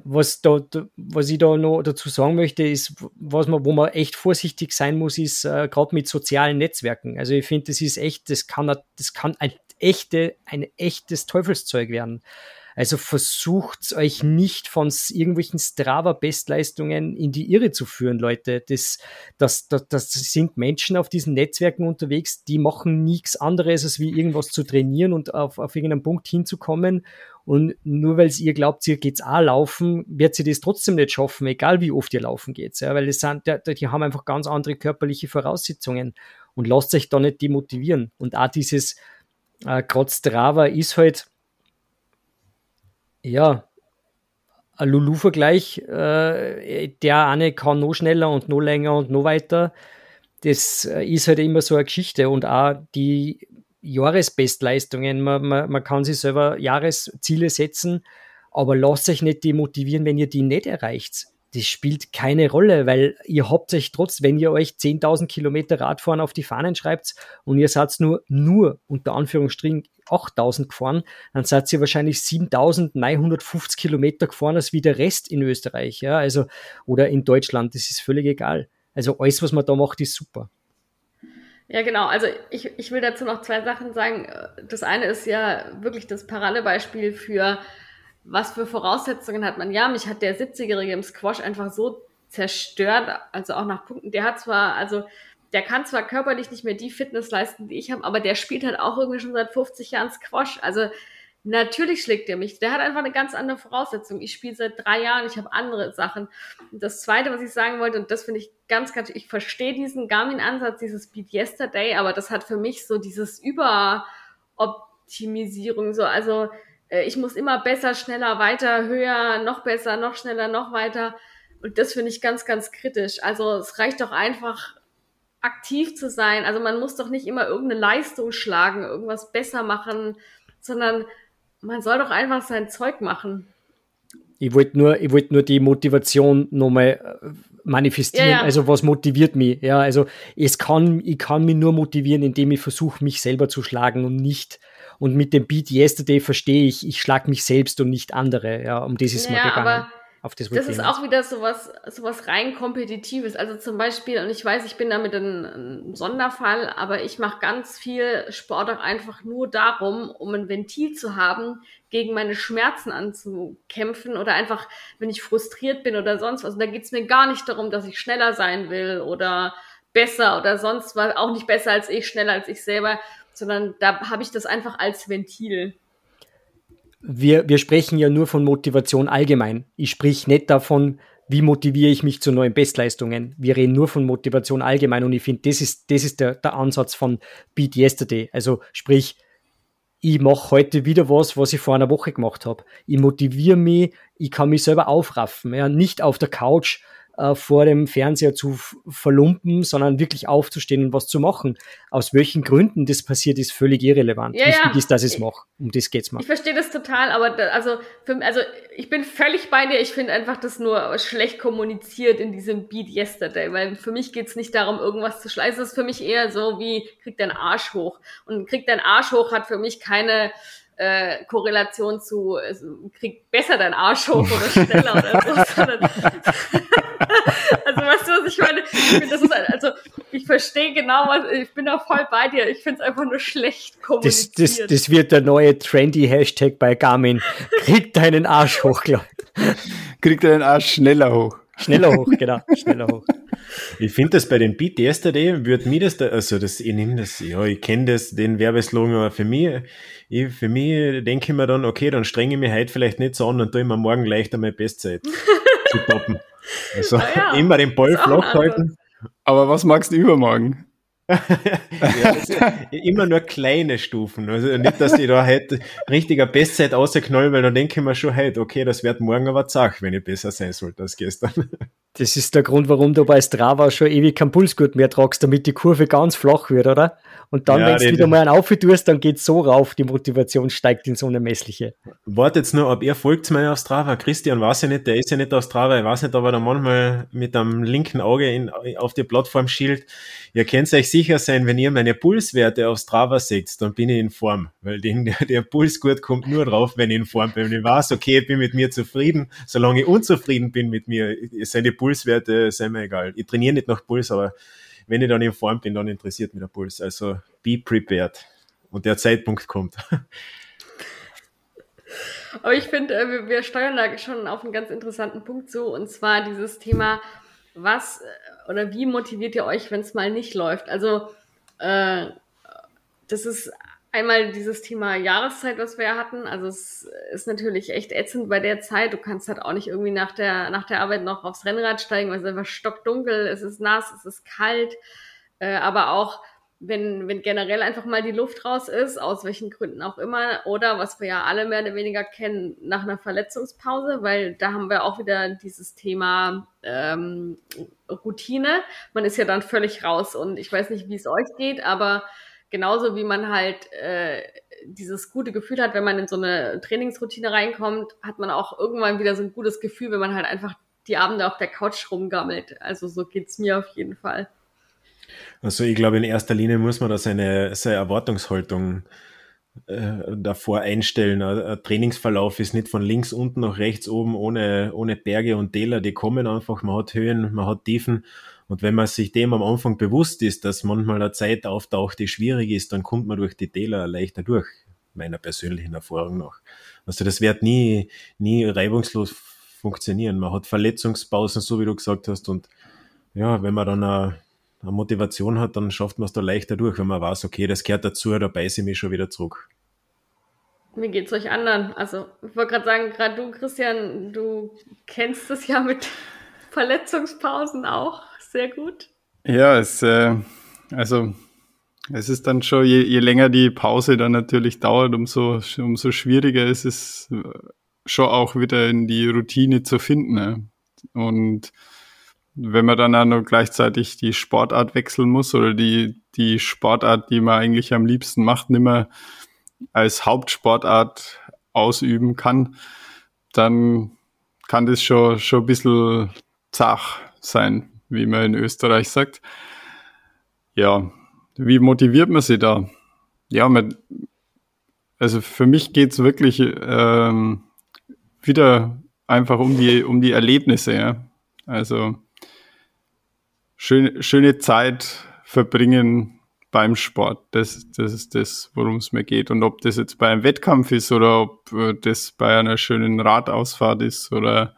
A: was, da, was ich da noch dazu sagen möchte, ist, was man, wo man echt vorsichtig sein muss, ist äh, gerade mit sozialen Netzwerken. Also ich finde, das ist echt, das kann, das kann ein echte, ein echtes Teufelszeug werden. Also versucht euch nicht von irgendwelchen Strava-Bestleistungen in die Irre zu führen, Leute. Das, das, das, das sind Menschen auf diesen Netzwerken unterwegs, die machen nichts anderes, als wie irgendwas zu trainieren und auf, auf irgendeinen Punkt hinzukommen. Und nur weil ihr glaubt, ihr geht's auch laufen, wird sie das trotzdem nicht schaffen, egal wie oft ihr laufen geht. Ja, weil das sind, die haben einfach ganz andere körperliche Voraussetzungen. Und lasst euch da nicht demotivieren. Und auch dieses, äh, gerade Strava ist halt, ja, ein Lulu-Vergleich, äh, der eine kann noch schneller und noch länger und noch weiter. Das äh, ist halt immer so eine Geschichte und auch die Jahresbestleistungen. Man, man, man kann sich selber Jahresziele setzen, aber lasst euch nicht demotivieren, wenn ihr die nicht erreicht. Das spielt keine Rolle, weil ihr habt euch trotz, wenn ihr euch 10.000 Kilometer Radfahren auf die Fahnen schreibt und ihr seid nur, nur unter Anführungsstrichen 8000 gefahren, dann seid ihr wahrscheinlich 7950 Kilometer gefahren als wie der Rest in Österreich, ja, also, oder in Deutschland, das ist völlig egal. Also alles, was man da macht, ist super.
B: Ja, genau. Also ich, ich will dazu noch zwei Sachen sagen. Das eine ist ja wirklich das Paradebeispiel für, was für Voraussetzungen hat man. Ja, mich hat der 70-Jährige im Squash einfach so zerstört, also auch nach Punkten. Der hat zwar, also der kann zwar körperlich nicht mehr die Fitness leisten, die ich habe, aber der spielt halt auch irgendwie schon seit 50 Jahren Squash. Also natürlich schlägt er mich. Der hat einfach eine ganz andere Voraussetzung. Ich spiele seit drei Jahren, ich habe andere Sachen. Und das Zweite, was ich sagen wollte, und das finde ich ganz, ganz, ich verstehe diesen Garmin-Ansatz, dieses Beat Yesterday, aber das hat für mich so dieses Überoptimisierung, so, also äh, ich muss immer besser, schneller, weiter, höher, noch besser, noch schneller, noch weiter. Und das finde ich ganz, ganz kritisch. Also es reicht doch einfach, aktiv zu sein. Also man muss doch nicht immer irgendeine Leistung schlagen, irgendwas besser machen, sondern man soll doch einfach sein Zeug machen.
A: Ich wollte nur, ich wollte nur die Motivation nochmal äh, manifestieren. Ja, ja. Also was motiviert mich? Ja, also es kann, ich kann mich nur motivieren, indem ich versuche, mich selber zu schlagen und nicht. Und mit dem Beat Yesterday verstehe ich, ich schlage mich selbst und nicht andere. Ja, um das ist ja, mir gegangen. Aber
B: auf das Das ist auch wieder sowas, sowas rein kompetitives. Also zum Beispiel, und ich weiß, ich bin damit ein, ein Sonderfall, aber ich mache ganz viel Sport auch einfach nur darum, um ein Ventil zu haben, gegen meine Schmerzen anzukämpfen oder einfach, wenn ich frustriert bin oder sonst was. Und da geht es mir gar nicht darum, dass ich schneller sein will oder besser oder sonst was, auch nicht besser als ich, schneller als ich selber, sondern da habe ich das einfach als Ventil
A: wir, wir sprechen ja nur von Motivation allgemein. Ich sprich nicht davon, wie motiviere ich mich zu neuen Bestleistungen. Wir reden nur von Motivation allgemein und ich finde, das ist, das ist der, der Ansatz von Beat Yesterday. Also sprich, ich mache heute wieder was, was ich vor einer Woche gemacht habe. Ich motiviere mich, ich kann mich selber aufraffen. Ja, nicht auf der Couch äh, vor dem Fernseher zu verlumpen, sondern wirklich aufzustehen und was zu machen. Aus welchen Gründen das passiert, ist völlig irrelevant.
B: Ja,
A: Wichtig
B: ja.
A: ist, dass ich es mache. Um das geht's mir.
B: Ich verstehe das total, aber da, also, für, also ich bin völlig bei dir. Ich finde einfach das nur schlecht kommuniziert in diesem Beat Yesterday, weil für mich geht's nicht darum, irgendwas zu schleißen. Es ist für mich eher so wie krieg deinen Arsch hoch. Und krieg deinen Arsch hoch hat für mich keine äh, Korrelation zu also, krieg besser deinen Arsch hoch oder schneller oder so, [LAUGHS] sondern also weißt du, was ich meine? Ich finde, das ist ein- also ich verstehe genau was, ich bin da voll bei dir. Ich finde es einfach nur schlecht
A: Das,
B: kommuniziert.
A: das, das wird der neue trendy Hashtag bei Garmin. Krieg deinen Arsch hoch, glaub
D: er den Arsch schneller hoch.
A: Schneller hoch, genau. Schneller hoch.
C: Ich finde das bei den Beat Yesterday, würde mir das da, also das, ich nehme das, ja, ich kenne das, den Werbeslogan, aber für mich, ich, für mich denke ich mir dann, okay, dann strenge ich mich heute vielleicht nicht so an und tue ich mir morgen leichter meine Bestzeit zu toppen. Also
B: ja,
C: immer den Ball flach halten.
D: Aber was magst du übermorgen?
C: Ja, ist immer nur kleine Stufen. Also nicht, dass ich da heute richtiger Bestzeit ausknall, weil dann denke ich mir schon heute, okay, das wird morgen aber zach, wenn ich besser sein sollte als gestern.
A: Das ist der Grund, warum du bei Strava schon ewig kein Pulsgurt mehr tragst, damit die Kurve ganz flach wird, oder? Und dann,
C: Ja,
A: wenn du wieder mal einen auftust, dann geht's so rauf, die Motivation steigt ins Unermessliche.
C: Warte jetzt nur, ob ihr folgt mir auf Strava. Christian weiß ja nicht, der ist ja nicht auf Strava, ich weiß nicht, ob er da manchmal mit einem linken Auge in, auf die Plattform schielt. Ihr könnt euch sicher sein, wenn ihr meine Pulswerte auf Strava seht, dann bin ich in Form, weil den, der, der Pulsgurt kommt nur drauf, wenn ich in Form bin. Wenn ich weiß, okay, ich bin mit mir zufrieden, solange ich unzufrieden bin mit mir, sind die Pulswerte, sind mir egal. Ich trainiere nicht nach Puls, aber wenn ich dann in Form bin, dann interessiert mich der Puls. Also be prepared. Und der Zeitpunkt kommt. [LAUGHS]
B: Aber ich finde, äh, wir, steuern da schon auf einen ganz interessanten Punkt zu, und zwar dieses Thema, was äh, oder wie motiviert ihr euch, wenn es mal nicht läuft? Also, äh, das ist einmal dieses Thema Jahreszeit, was wir ja hatten. Also es ist natürlich echt ätzend bei der Zeit. Du kannst halt auch nicht irgendwie nach der, nach der Arbeit noch aufs Rennrad steigen, weil es einfach stockdunkel, es ist nass, es ist kalt. Äh, aber auch wenn, wenn generell einfach mal die Luft raus ist, aus welchen Gründen auch immer, oder was wir ja alle mehr oder weniger kennen, nach einer Verletzungspause, weil da haben wir auch wieder dieses Thema ähm, Routine. Man ist ja dann völlig raus und ich weiß nicht, wie es euch geht, aber genauso wie man halt äh, dieses gute Gefühl hat, wenn man in so eine Trainingsroutine reinkommt, hat man auch irgendwann wieder so ein gutes Gefühl, wenn man halt einfach die Abende auf der Couch rumgammelt. Also so geht's mir auf jeden Fall.
C: Also ich glaube, in erster Linie muss man da seine, seine Erwartungshaltung äh, davor einstellen. Ein, ein Trainingsverlauf ist nicht von links unten nach rechts oben ohne, ohne Berge und Täler. Die kommen einfach, man hat Höhen, man hat Tiefen. Und wenn man sich dem am Anfang bewusst ist, dass manchmal eine Zeit auftaucht, die schwierig ist, dann kommt man durch die Täler leichter durch, meiner persönlichen Erfahrung nach. Also das wird nie, nie reibungslos funktionieren. Man hat Verletzungspausen, so wie du gesagt hast. Und ja, wenn man dann eine, eine Motivation hat, dann schafft man es da leichter durch, wenn man weiß, okay, das gehört dazu, da beiße ich mich schon wieder zurück.
B: Wie geht's euch anderen? Also, ich wollte gerade sagen, gerade du, Christian, du kennst es ja mit [LAUGHS] Verletzungspausen auch sehr gut.
D: Ja, es, äh, also es ist dann schon, je, je länger die Pause dann natürlich dauert, umso, umso schwieriger ist es äh, schon auch wieder in die Routine zu finden. Ne? Und wenn man dann auch noch gleichzeitig die Sportart wechseln muss oder die, die Sportart, die man eigentlich am liebsten macht, nicht mehr als Hauptsportart ausüben kann, dann kann das schon, schon ein bisschen zach sein, wie man in Österreich sagt. Ja, wie motiviert man sie da? Ja, man, also für mich geht's wirklich ähm, wieder einfach um die, um die Erlebnisse. Ja? Also schöne, schöne Zeit verbringen beim Sport. Das, das ist das, worum es mir geht. Und ob das jetzt bei einem Wettkampf ist oder ob äh, das bei einer schönen Radausfahrt ist oder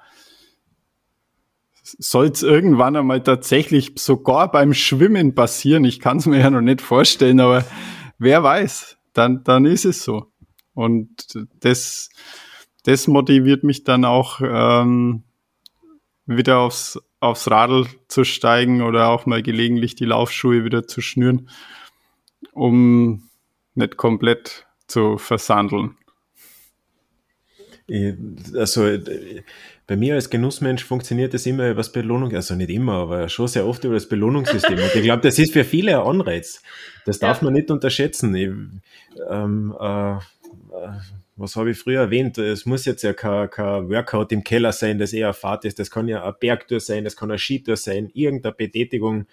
D: soll es irgendwann einmal tatsächlich sogar beim Schwimmen passieren. Ich kann es mir ja noch nicht vorstellen, aber wer weiß, dann, dann ist es so. Und das, das motiviert mich dann auch, ähm, wieder aufs, aufs Radl zu steigen oder auch mal gelegentlich die Laufschuhe wieder zu schnüren, um nicht komplett zu versandeln.
C: also bei mir als Genussmensch funktioniert das immer über das Belohnung, also nicht immer, aber schon sehr oft über das Belohnungssystem. Und ich glaube, das ist für viele ein Anreiz. Das darf ja. man nicht unterschätzen. Ich, ähm, äh, was habe ich früher erwähnt? Es muss jetzt ja kein, kein Workout im Keller sein, das eher Fahrt ist. Das kann ja ein Bergtour sein, das kann ein Skitour sein, irgendeine Betätigung,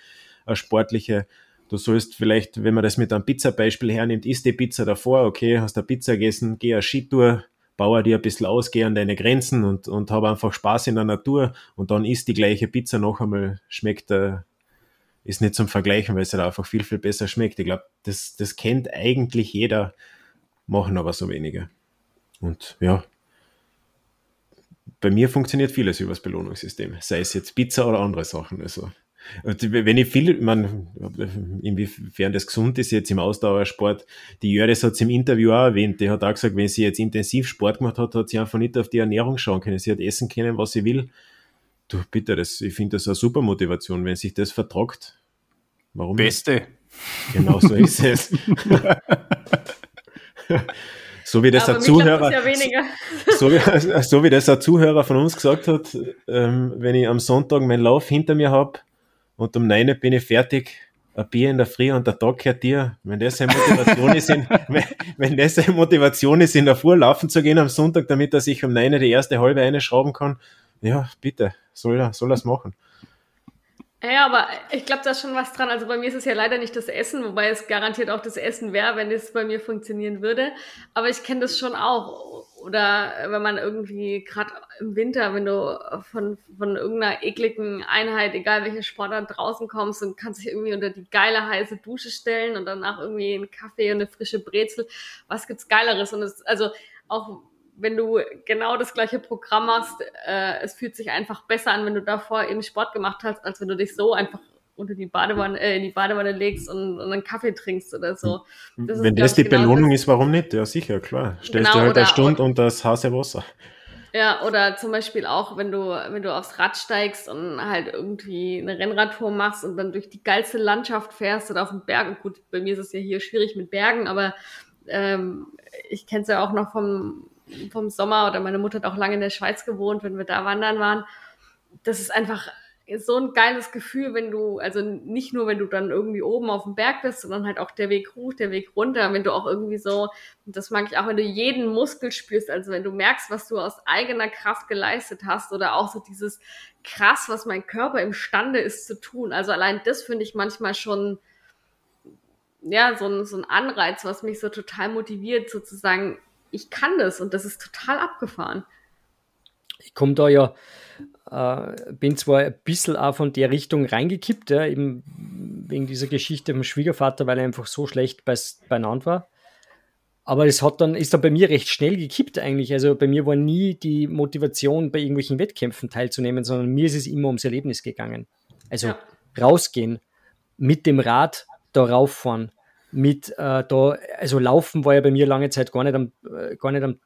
C: eine sportliche. Du sollst vielleicht, wenn man das mit einem Pizza-Beispiel hernimmt, isst die Pizza davor, okay, hast eine Pizza gegessen, geh eine Skitour, baue dir ein bisschen aus, geh an deine Grenzen und, und habe einfach Spaß in der Natur und dann isst die gleiche Pizza noch einmal, schmeckt, äh, ist nicht zum Vergleichen, weil es halt einfach viel, viel besser schmeckt. Ich glaube, das, das kennt eigentlich jeder, machen aber so wenige. Und ja, bei mir funktioniert vieles über das Belohnungssystem, sei es jetzt Pizza oder andere Sachen. Also, wenn ich viel, man, inwiefern das gesund ist jetzt im Ausdauersport, die Jöres hat es im Interview auch erwähnt, die hat auch gesagt, wenn sie jetzt intensiv Sport gemacht hat, hat sie einfach nicht auf die Ernährung schauen können. Sie hat essen können, was sie will. Du, bitte, das, ich finde das eine super Motivation, wenn sich das vertragt.
D: Warum? Beste.
C: Genau so ist es. [LAUGHS] So wie das ein Zuhörer, ja so, wie, so wie das ein Zuhörer von uns gesagt hat, ähm, wenn ich am Sonntag meinen Lauf hinter mir habe und um neun bin ich fertig, ein Bier in der Früh und der Tag gehört dir. Wenn das eine Motivation ist, in, [LAUGHS] wenn, das eine Motivation ist, in der Früh laufen zu gehen am Sonntag, damit er sich um neun die erste halbe eine schrauben kann, ja, bitte, soll er, soll er es machen.
B: Ja, aber ich glaube, da ist schon was dran. Also bei mir ist es ja leider nicht das Essen, wobei es garantiert auch das Essen wäre, wenn es bei mir funktionieren würde. Aber ich kenne das schon auch. Oder wenn man irgendwie gerade im Winter, wenn du von, von irgendeiner ekligen Einheit, egal welche Sportart, draußen kommst und kannst dich irgendwie unter die geile heiße Dusche stellen und danach irgendwie einen Kaffee und eine frische Brezel. Was gibt's Geileres? Und es, also auch wenn du genau das gleiche Programm hast, äh, es fühlt sich einfach besser an, wenn du davor eben Sport gemacht hast, als wenn du dich so einfach unter die Badewanne, äh, in die Badewanne legst und, und einen Kaffee trinkst oder so.
C: Das wenn ist, das die genau Belohnung das, ist, warum nicht? Ja, sicher, klar. Stellst genau, du halt eine Stunde und das heiße Wasser.
B: Ja, oder zum Beispiel auch, wenn du, wenn du aufs Rad steigst und halt irgendwie eine Rennradtour machst und dann durch die geilste Landschaft fährst oder auf den Berg. Und gut, bei mir ist es ja hier schwierig mit Bergen, aber ähm, ich kenne es ja auch noch vom vom Sommer oder meine Mutter hat auch lange in der Schweiz gewohnt, wenn wir da wandern waren. Das ist einfach so ein geiles Gefühl, wenn du, also nicht nur, wenn du dann irgendwie oben auf dem Berg bist, sondern halt auch der Weg hoch, der Weg runter, wenn du auch irgendwie so, das mag ich auch, wenn du jeden Muskel spürst, also wenn du merkst, was du aus eigener Kraft geleistet hast oder auch so dieses krass, was mein Körper imstande ist zu tun. Also allein das finde ich manchmal schon, ja, so ein, so ein Anreiz, was mich so total motiviert, sozusagen, ich kann das und das ist total abgefahren.
A: Ich komme da ja, äh, bin zwar ein bisschen auch von der Richtung reingekippt, ja, eben wegen dieser Geschichte vom Schwiegervater, weil er einfach so schlecht beieinander war. Aber es hat dann, ist dann bei mir recht schnell gekippt eigentlich. Also bei mir war nie die Motivation, bei irgendwelchen Wettkämpfen teilzunehmen, sondern mir ist es immer ums Erlebnis gegangen. Also ja. rausgehen, mit dem Rad da rauffahren, mit äh, da, also Laufen war ja bei mir lange Zeit gar nicht am, äh, gar nicht am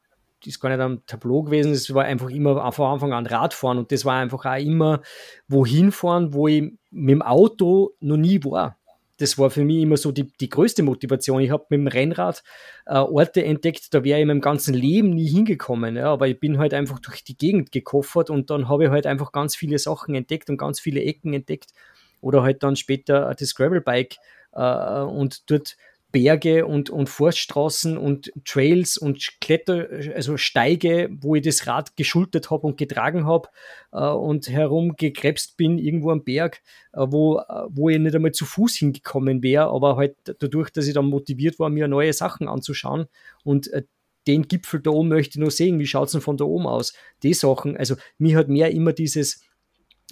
A: ist gar nicht am Tableau gewesen, es war einfach immer von Anfang an Radfahren und das war einfach auch immer wohin fahren, wo ich mit dem Auto noch nie war. Das war für mich immer so die, die größte Motivation. Ich habe mit dem Rennrad äh, Orte entdeckt, da wäre ich in meinem ganzen Leben nie hingekommen. Ja, aber ich bin halt einfach durch die Gegend gekoffert und dann habe ich halt einfach ganz viele Sachen entdeckt und ganz viele Ecken entdeckt. Oder halt dann später das Gravelbike äh, und dort Berge und, und Forststraßen und Trails und Kletter, also Steige, wo ich das Rad geschultert habe und getragen habe äh, und herumgekrebst bin irgendwo am Berg, äh, wo, äh, wo ich nicht einmal zu Fuß hingekommen wäre, aber halt dadurch, dass ich dann motiviert war, mir neue Sachen anzuschauen und äh, den Gipfel da oben möchte ich nur sehen, wie schaut es denn von da oben aus? Die Sachen, also mir hat mehr immer dieses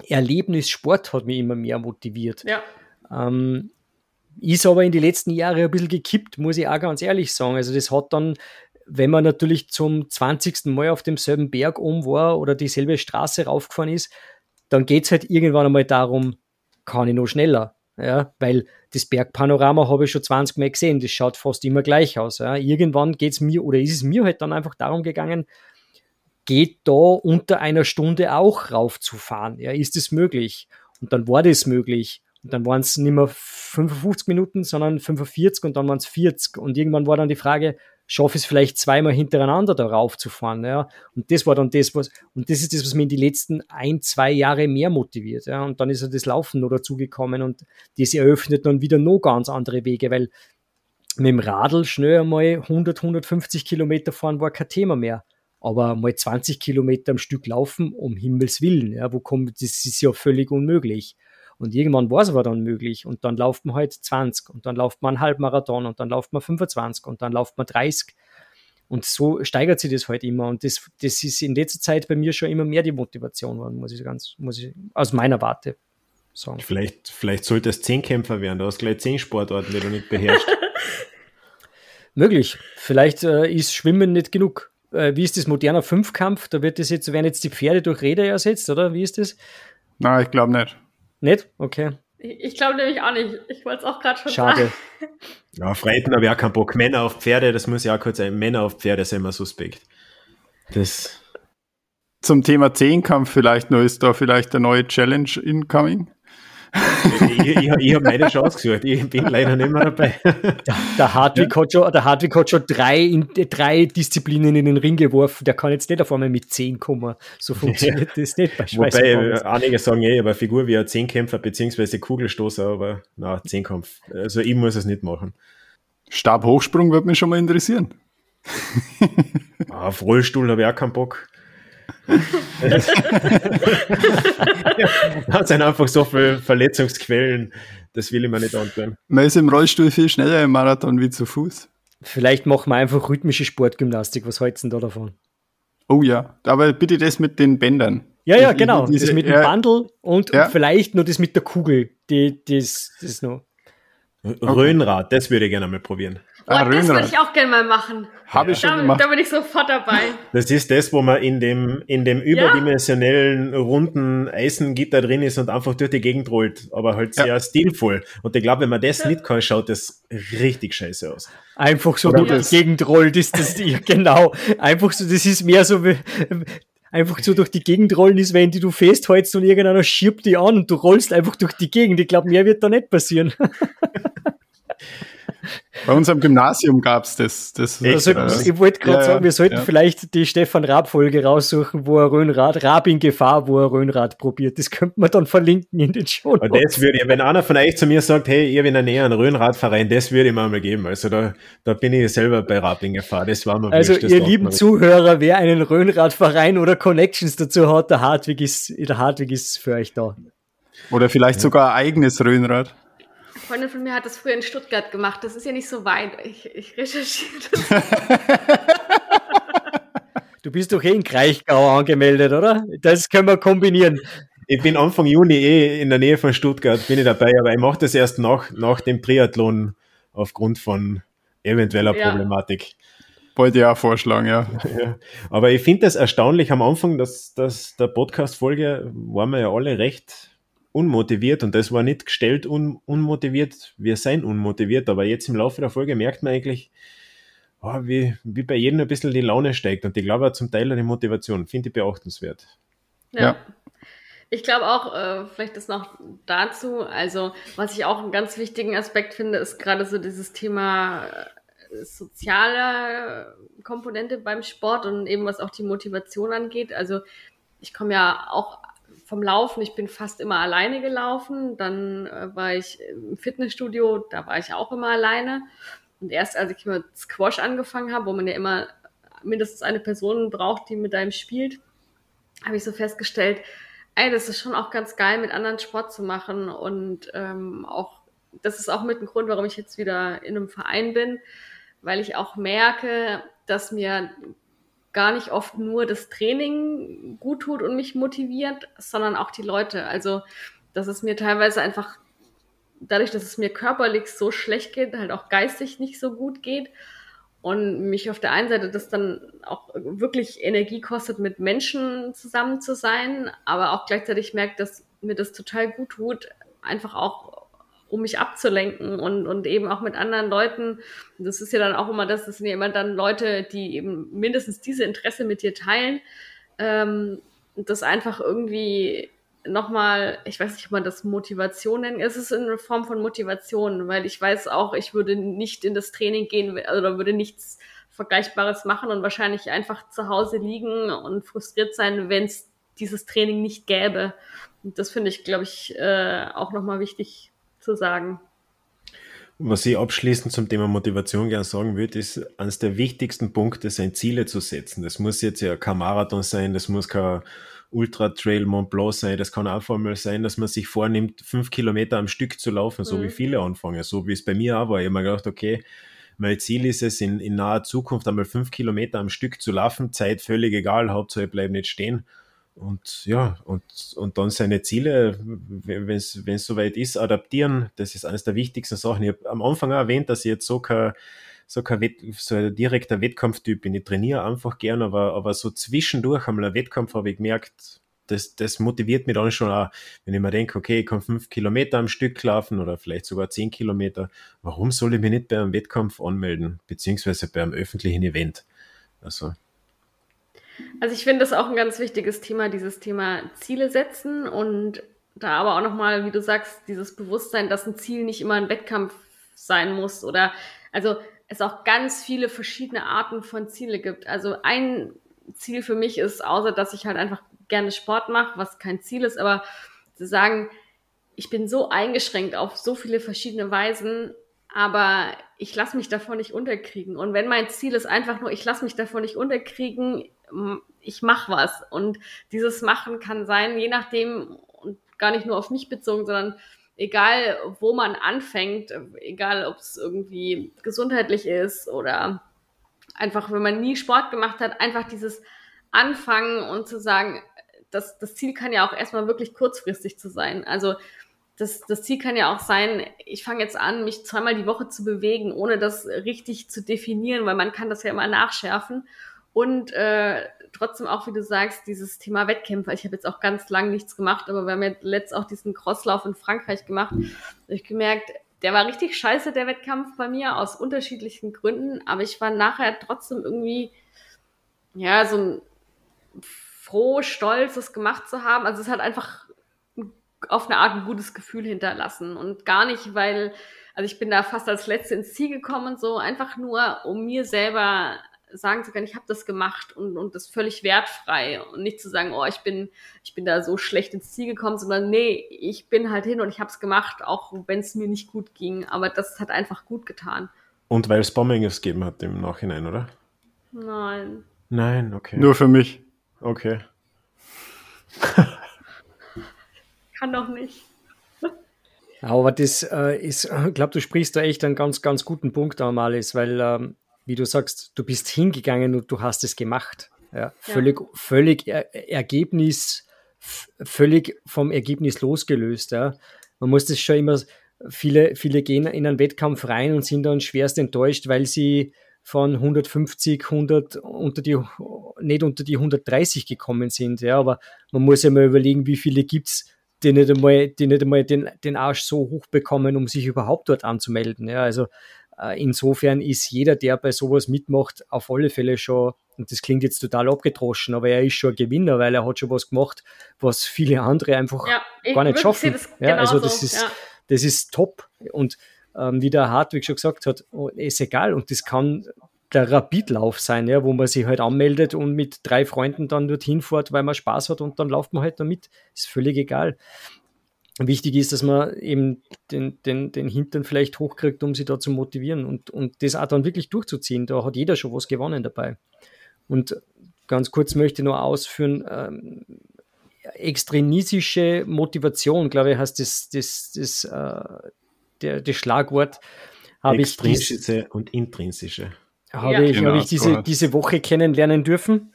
A: Erlebnis Sport hat mich immer mehr motiviert.
B: Ja.
A: Ähm, ist aber in die letzten Jahre ein bisschen gekippt, muss ich auch ganz ehrlich sagen. Also das hat dann, wenn man natürlich zum 20. Mal auf demselben Berg um war oder dieselbe Straße raufgefahren ist, dann geht es halt irgendwann einmal darum, kann ich noch schneller. Ja, weil das Bergpanorama habe ich schon 20 Mal gesehen, das schaut fast immer gleich aus. Ja. Irgendwann geht es mir oder ist es mir halt dann einfach darum gegangen, geht da unter einer Stunde auch raufzufahren? Ja, ist es möglich? Und dann war das möglich. Und dann waren es nicht mehr 55 Minuten, sondern 45 und dann waren es 40. Und irgendwann war dann die Frage, schaffe ich es vielleicht zweimal hintereinander da raufzufahren. Ja. Und das war dann das, was, und das ist das, was mich in die letzten ein, zwei Jahre mehr motiviert. Ja. Und dann ist ja das Laufen noch dazugekommen und das eröffnet dann wieder noch ganz andere Wege, weil mit dem Radl schnell einmal 100, 150 Kilometer fahren war kein Thema mehr. Aber mal 20 Kilometer am Stück laufen, um Himmels Willen, ja, wo kommt, das ist ja völlig unmöglich. Und irgendwann war es aber dann möglich. Und dann lauft man halt 20 und dann lauft man einen Halbmarathon und dann lauft man 25 und dann lauft man 30. Und so steigert sich das halt immer. Und das, das ist in letzter Zeit bei mir schon immer mehr die Motivation geworden, muss ich ganz, muss ich aus meiner Warte sagen.
C: Vielleicht, vielleicht sollte es Zehnkämpfer werden. Du hast gleich zehn Sportarten, die du nicht beherrschst. [LAUGHS]
A: Möglich. Vielleicht äh, ist Schwimmen nicht genug. Äh, wie ist das moderner Fünfkampf? Da wird das jetzt, werden jetzt die Pferde durch Räder ersetzt, oder? Wie ist das?
D: Nein, ich glaube nicht.
A: Nicht? Okay.
B: Ich, ich glaube nämlich auch nicht. Ich wollte es auch gerade schon
A: Schade.
B: sagen.
C: Ja, auf Reiten habe ich auch keinen Bock. Männer auf Pferde, das muss ja auch kurz sein. Männer auf Pferde sind immer suspekt. Das.
D: Zum Thema Zehnkampf vielleicht nur, ist da vielleicht eine neue Challenge incoming?
C: Ich ich, ich habe meine Chance gesucht. Ich bin leider nicht mehr dabei.
A: Der, der, Hartwig, hat schon, der Hartwig hat schon drei, in, drei Disziplinen in den Ring geworfen. Der kann jetzt nicht auf einmal mit 10 kommen. So funktioniert das nicht bei
C: Wobei
A: Schweiß.
C: äh, einige sagen, eh, aber Figur wie ein Zehnkämpfer bzw. Kugelstoßer, aber na, Zehnkampf. Also ich muss es nicht machen.
D: Stabhochsprung würde mich schon mal interessieren.
C: Ah, Auf Rollstuhl habe ich auch keinen Bock. [LAUGHS] da sind einfach so viele Verletzungsquellen, das will ich mir nicht antun.
D: Man ist im Rollstuhl viel schneller im Marathon wie zu Fuß.
A: Vielleicht machen wir einfach rhythmische Sportgymnastik. Was halten Sie denn da davon?
D: Oh ja, aber bitte das mit den Bändern.
A: Ja, ja, genau.
D: diese-
A: das mit dem
D: ja.
A: Bundle und,
D: Ja.
A: und vielleicht nur das mit der Kugel. Die, das, das noch.
C: Röhnrad, das würde ich gerne mal probieren.
B: Oh,
D: Ah,
B: das würde ich auch gerne mal machen.
D: Habe ich schon
B: Da,
D: gemacht.
B: da bin ich sofort dabei.
C: Das ist das, wo man in dem, in dem überdimensionellen, runden Eisengitter drin ist und einfach durch die Gegend rollt, aber halt
D: Ja.
C: sehr stilvoll. Und ich glaube, wenn man das nicht kann, schaut das richtig scheiße aus.
A: Einfach so
D: Oder
A: durch
D: das-
A: die Gegend rollt, ist das, ja, [LAUGHS] genau. Einfach so, das ist mehr so wie, einfach so durch die Gegend rollen ist, wenn die du festhältst und irgendeiner schiebt die an und du rollst einfach durch die Gegend. Ich glaube, mehr wird da nicht passieren. [LAUGHS]
D: Bei uns am Gymnasium gab es das. das?
A: Also, ich wollte gerade
D: ja,
A: sagen, wir sollten
D: ja.
A: vielleicht die Stefan Raab-Folge raussuchen, wo er Röhnrad, Raab in Gefahr, wo er Röhnrad probiert. Das könnte man dann verlinken in den Show.
C: Und das würde ich, wenn einer von euch zu mir sagt, hey, ich habe in der Nähe einen Röhnradverein, das würde ich mir mal geben. Also da, da bin ich selber bei Raping gefahren. Das war mir
A: Also, ihr lieben Zuhörer, wer einen Röhnradverein oder Connections dazu hat, der Hartwig ist, der Hartwig ist für euch da.
D: Oder vielleicht sogar ein eigenes Röhnrad.
B: Eine Freundin von mir hat das früher in Stuttgart gemacht. Das ist ja nicht so weit. Ich, ich recherchiere das. [LAUGHS]
A: Du bist doch eh in Kraichgau angemeldet, oder? Das können wir kombinieren.
C: Ich bin Anfang Juni eh in der Nähe von Stuttgart, bin ich dabei, aber ich mache das erst nach, nach dem Triathlon aufgrund von eventueller
B: Ja.
C: Problematik.
D: Wollte ich auch vorschlagen, ja. [LAUGHS]
C: Ja. Aber ich finde das erstaunlich am Anfang, dass, dass der Podcast-Folge waren wir ja alle recht unmotiviert und das war nicht gestellt un, unmotiviert, wir seien unmotiviert, aber jetzt im Laufe der Folge merkt man eigentlich, oh, wie, wie bei jedem ein bisschen die Laune steigt und ich glaube auch zum Teil eine Motivation, finde ich beachtenswert.
B: Ja.
D: Ja.
B: Ich glaube auch, äh, vielleicht das noch dazu, also was ich auch einen ganz wichtigen Aspekt finde, ist gerade so dieses Thema äh, soziale Komponente beim Sport und eben was auch die Motivation angeht. Also ich komme ja auch vom Laufen, ich bin fast immer alleine gelaufen, dann äh, war ich im Fitnessstudio, da war ich auch immer alleine. Und erst als ich mit Squash angefangen habe, wo man ja immer mindestens eine Person braucht, die mit einem spielt, habe ich so festgestellt, ey, das ist schon auch ganz geil, mit anderen Sport zu machen. Und ähm, auch, das ist auch mit ein Grund, warum ich jetzt wieder in einem Verein bin, weil ich auch merke, dass mir gar nicht oft nur das Training gut tut und mich motiviert, sondern auch die Leute. Also, dass es mir teilweise einfach dadurch, dass es mir körperlich so schlecht geht, halt auch geistig nicht so gut geht und mich auf der einen Seite das dann auch wirklich Energie kostet, mit Menschen zusammen zu sein, aber auch gleichzeitig merkt, dass mir das total gut tut, einfach auch um mich abzulenken und, und eben auch mit anderen Leuten. Das ist ja dann auch immer das, das sind ja immer dann Leute, die eben mindestens diese Interesse mit dir teilen. Ähm, das einfach irgendwie nochmal, ich weiß nicht, ob man das Motivation nennt. Es ist eine Form von Motivation, weil ich weiß auch, ich würde nicht in das Training gehen oder würde nichts Vergleichbares machen und wahrscheinlich einfach zu Hause liegen und frustriert sein, wenn es dieses Training nicht gäbe. Und das finde ich, glaube ich, äh, auch nochmal wichtig zu sagen.
C: Was ich abschließend zum Thema Motivation gerne sagen würde, ist, eines der wichtigsten Punkte sind Ziele zu setzen. Das muss jetzt ja kein Marathon sein, das muss kein Ultra Trail Mont Blanc sein, das kann auch einmal sein, dass man sich vornimmt, fünf Kilometer am Stück zu laufen, so mhm. wie viele anfangen, so wie es bei mir auch war. Ich habe mir gedacht, okay, mein Ziel ist es, in, in naher Zukunft einmal fünf Kilometer am Stück zu laufen, Zeit völlig egal, Hauptsache ich bleibe nicht stehen. Und ja, und, und dann seine Ziele, wenn es soweit ist, adaptieren, das ist eines der wichtigsten Sachen. Ich habe am Anfang auch erwähnt, dass ich jetzt so kein, so kein Wett, so ein direkter Wettkampftyp bin. Ich trainiere einfach gern, aber, aber so zwischendurch einmal ein Wettkampf habe ich gemerkt, das, das motiviert mich dann schon auch, wenn ich mir denke, okay, ich kann fünf Kilometer am Stück laufen oder vielleicht sogar zehn Kilometer. Warum soll ich mich nicht bei einem Wettkampf anmelden, beziehungsweise bei einem öffentlichen Event? Also,
B: also ich finde das auch ein ganz wichtiges Thema, dieses Thema Ziele setzen und da aber auch nochmal, wie du sagst, dieses Bewusstsein, dass ein Ziel nicht immer ein Wettkampf sein muss oder also es auch ganz viele verschiedene Arten von Ziele gibt. Also ein Ziel für mich ist, außer dass ich halt einfach gerne Sport mache, was kein Ziel ist, aber zu sagen, ich bin so eingeschränkt auf so viele verschiedene Weisen, aber ich lasse mich davon nicht unterkriegen. Und wenn mein Ziel ist einfach nur, ich lasse mich davon nicht unterkriegen, ich mache was. Und dieses Machen kann sein, je nachdem, und gar nicht nur auf mich bezogen, sondern egal, wo man anfängt, egal, ob es irgendwie gesundheitlich ist oder einfach, wenn man nie Sport gemacht hat, einfach dieses Anfangen und zu sagen, das, das Ziel kann ja auch erstmal wirklich kurzfristig zu sein. Also das, das Ziel kann ja auch sein, ich fange jetzt an, mich zweimal die Woche zu bewegen, ohne das richtig zu definieren, weil man kann das ja immer nachschärfen. Und äh, trotzdem auch, wie du sagst, dieses Thema Wettkämpfe. Ich habe jetzt auch ganz lang nichts gemacht, aber wir haben ja letzt auch diesen Crosslauf in Frankreich gemacht. Ich gemerkt, der war richtig scheiße, der Wettkampf bei mir, aus unterschiedlichen Gründen. Aber ich war nachher trotzdem irgendwie, ja, so froh, stolz, das gemacht zu haben. Also es hat einfach auf eine Art ein gutes Gefühl hinterlassen. Und gar nicht, weil, also ich bin da fast als Letzte ins Ziel gekommen und so, einfach nur, um mir selber sagen zu können, ich habe das gemacht und, und das völlig wertfrei und nicht zu sagen, oh, ich bin, ich bin da so schlecht ins Ziel gekommen, sondern nee, ich bin halt hin und ich habe es gemacht, auch wenn es mir nicht gut ging. Aber das hat einfach gut getan.
C: Und weil es Bombings gegeben hat im Nachhinein, oder?
B: Nein.
C: Nein, okay.
D: Nur für mich.
C: Okay. [LAUGHS]
B: Kann doch nicht.
A: Aber das äh, ist, ich glaube, du sprichst da echt einen ganz, ganz guten Punkt an, Alice, weil ähm, wie du sagst, du bist hingegangen und du hast es gemacht. Ja, völlig, ja. völlig er Ergebnis, völlig vom Ergebnis losgelöst. Ja. Man muss das schon immer, viele, viele gehen in einen Wettkampf rein und sind dann schwerst enttäuscht, weil sie von 150, 100 unter die, nicht unter die 130 gekommen sind. Ja, aber man muss ja mal überlegen, wie viele gibt es, die nicht einmal, die nicht einmal den, den Arsch so hoch bekommen, um sich überhaupt dort anzumelden. Ja, also insofern ist jeder, der bei sowas mitmacht, auf alle Fälle schon, und das klingt jetzt total abgedroschen, aber er ist schon ein Gewinner, weil er hat schon was gemacht, was viele andere einfach ja, gar nicht schaffen. Ja, also das ist, ja. das ist top. Und ähm, wie der Hartwig schon gesagt hat, oh, ist egal. Und das kann der Rapidlauf sein, ja, wo man sich halt anmeldet und mit drei Freunden dann dorthin fährt, weil man Spaß hat und dann läuft man halt damit. Ist völlig egal. Wichtig ist, dass man eben den, den, den Hintern vielleicht hochkriegt, um sie da zu motivieren und, und das auch dann wirklich durchzuziehen. Da hat jeder schon was gewonnen dabei. Und ganz kurz möchte ich noch ausführen, ähm, extrinsische Motivation, glaube ich, heißt das, das, das, äh, der, das Schlagwort.
C: Extrinsische ich und intrinsische.
A: Habe ja. ich, genau, hab ich diese, diese Woche kennenlernen dürfen.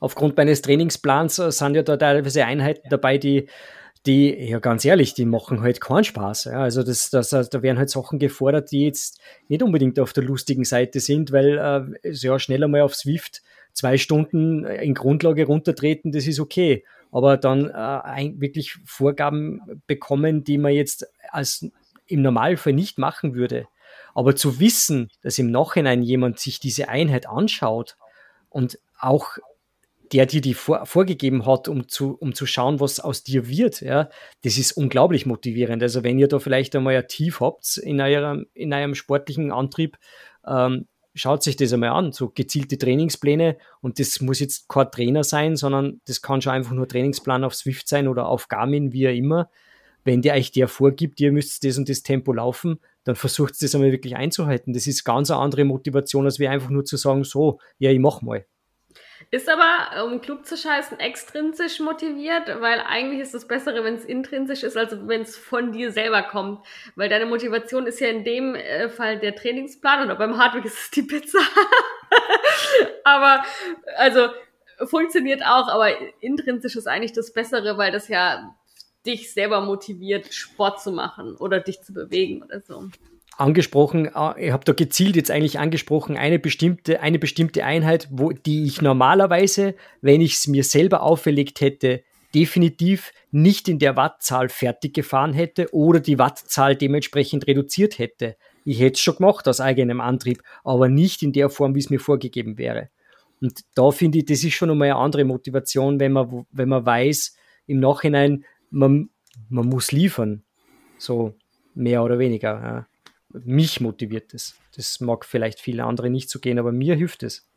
A: Aufgrund meines Trainingsplans äh, sind ja da teilweise Einheiten dabei, die die, ja ganz ehrlich, die machen halt keinen Spaß. Ja. Also das, das, da werden halt Sachen gefordert, die jetzt nicht unbedingt auf der lustigen Seite sind, weil äh, ja schneller mal auf Swift zwei Stunden in Grundlage runtertreten, das ist okay. Aber dann äh, wirklich Vorgaben bekommen, die man jetzt als im Normalfall nicht machen würde. Aber zu wissen, dass im Nachhinein jemand sich diese Einheit anschaut und auch der dir die vor, vorgegeben hat, um zu, um zu schauen, was aus dir wird, ja, das ist unglaublich motivierend. Also wenn ihr da vielleicht einmal ein Tief habt in eurem, in eurem sportlichen Antrieb, ähm, schaut sich das einmal an, so gezielte Trainingspläne und das muss jetzt kein Trainer sein, sondern das kann schon einfach nur Trainingsplan auf Swift sein oder auf Garmin, wie auch immer. Wenn der euch der vorgibt, ihr müsst das und das Tempo laufen, dann versucht es das einmal wirklich einzuhalten. Das ist ganz eine andere Motivation, als wir einfach nur zu sagen, so, ja, ich mach mal.
B: Ist aber, um klug zu scheißen, extrinsisch motiviert, weil eigentlich ist das Bessere, wenn es intrinsisch ist, als wenn es von dir selber kommt. Weil deine Motivation ist ja in dem äh, Fall der Trainingsplan oder beim Hardware ist es die Pizza. [LAUGHS] aber, also, funktioniert auch, aber intrinsisch ist eigentlich das Bessere, weil das ja dich selber motiviert, Sport zu machen oder dich zu bewegen oder so
A: angesprochen, äh, ich habe da gezielt jetzt eigentlich angesprochen, eine bestimmte, eine bestimmte Einheit, wo, die ich normalerweise, wenn ich es mir selber auferlegt hätte, definitiv nicht in der Wattzahl fertig gefahren hätte oder die Wattzahl dementsprechend reduziert hätte. Ich hätte es schon gemacht aus eigenem Antrieb, aber nicht in der Form, wie es mir vorgegeben wäre. Und da finde ich, das ist schon einmal eine andere Motivation, wenn man, wenn man weiß, im Nachhinein, man, man muss liefern. So mehr oder weniger. Ja mich motiviert es. Das mag vielleicht viele andere nicht so gehen, aber mir hilft es.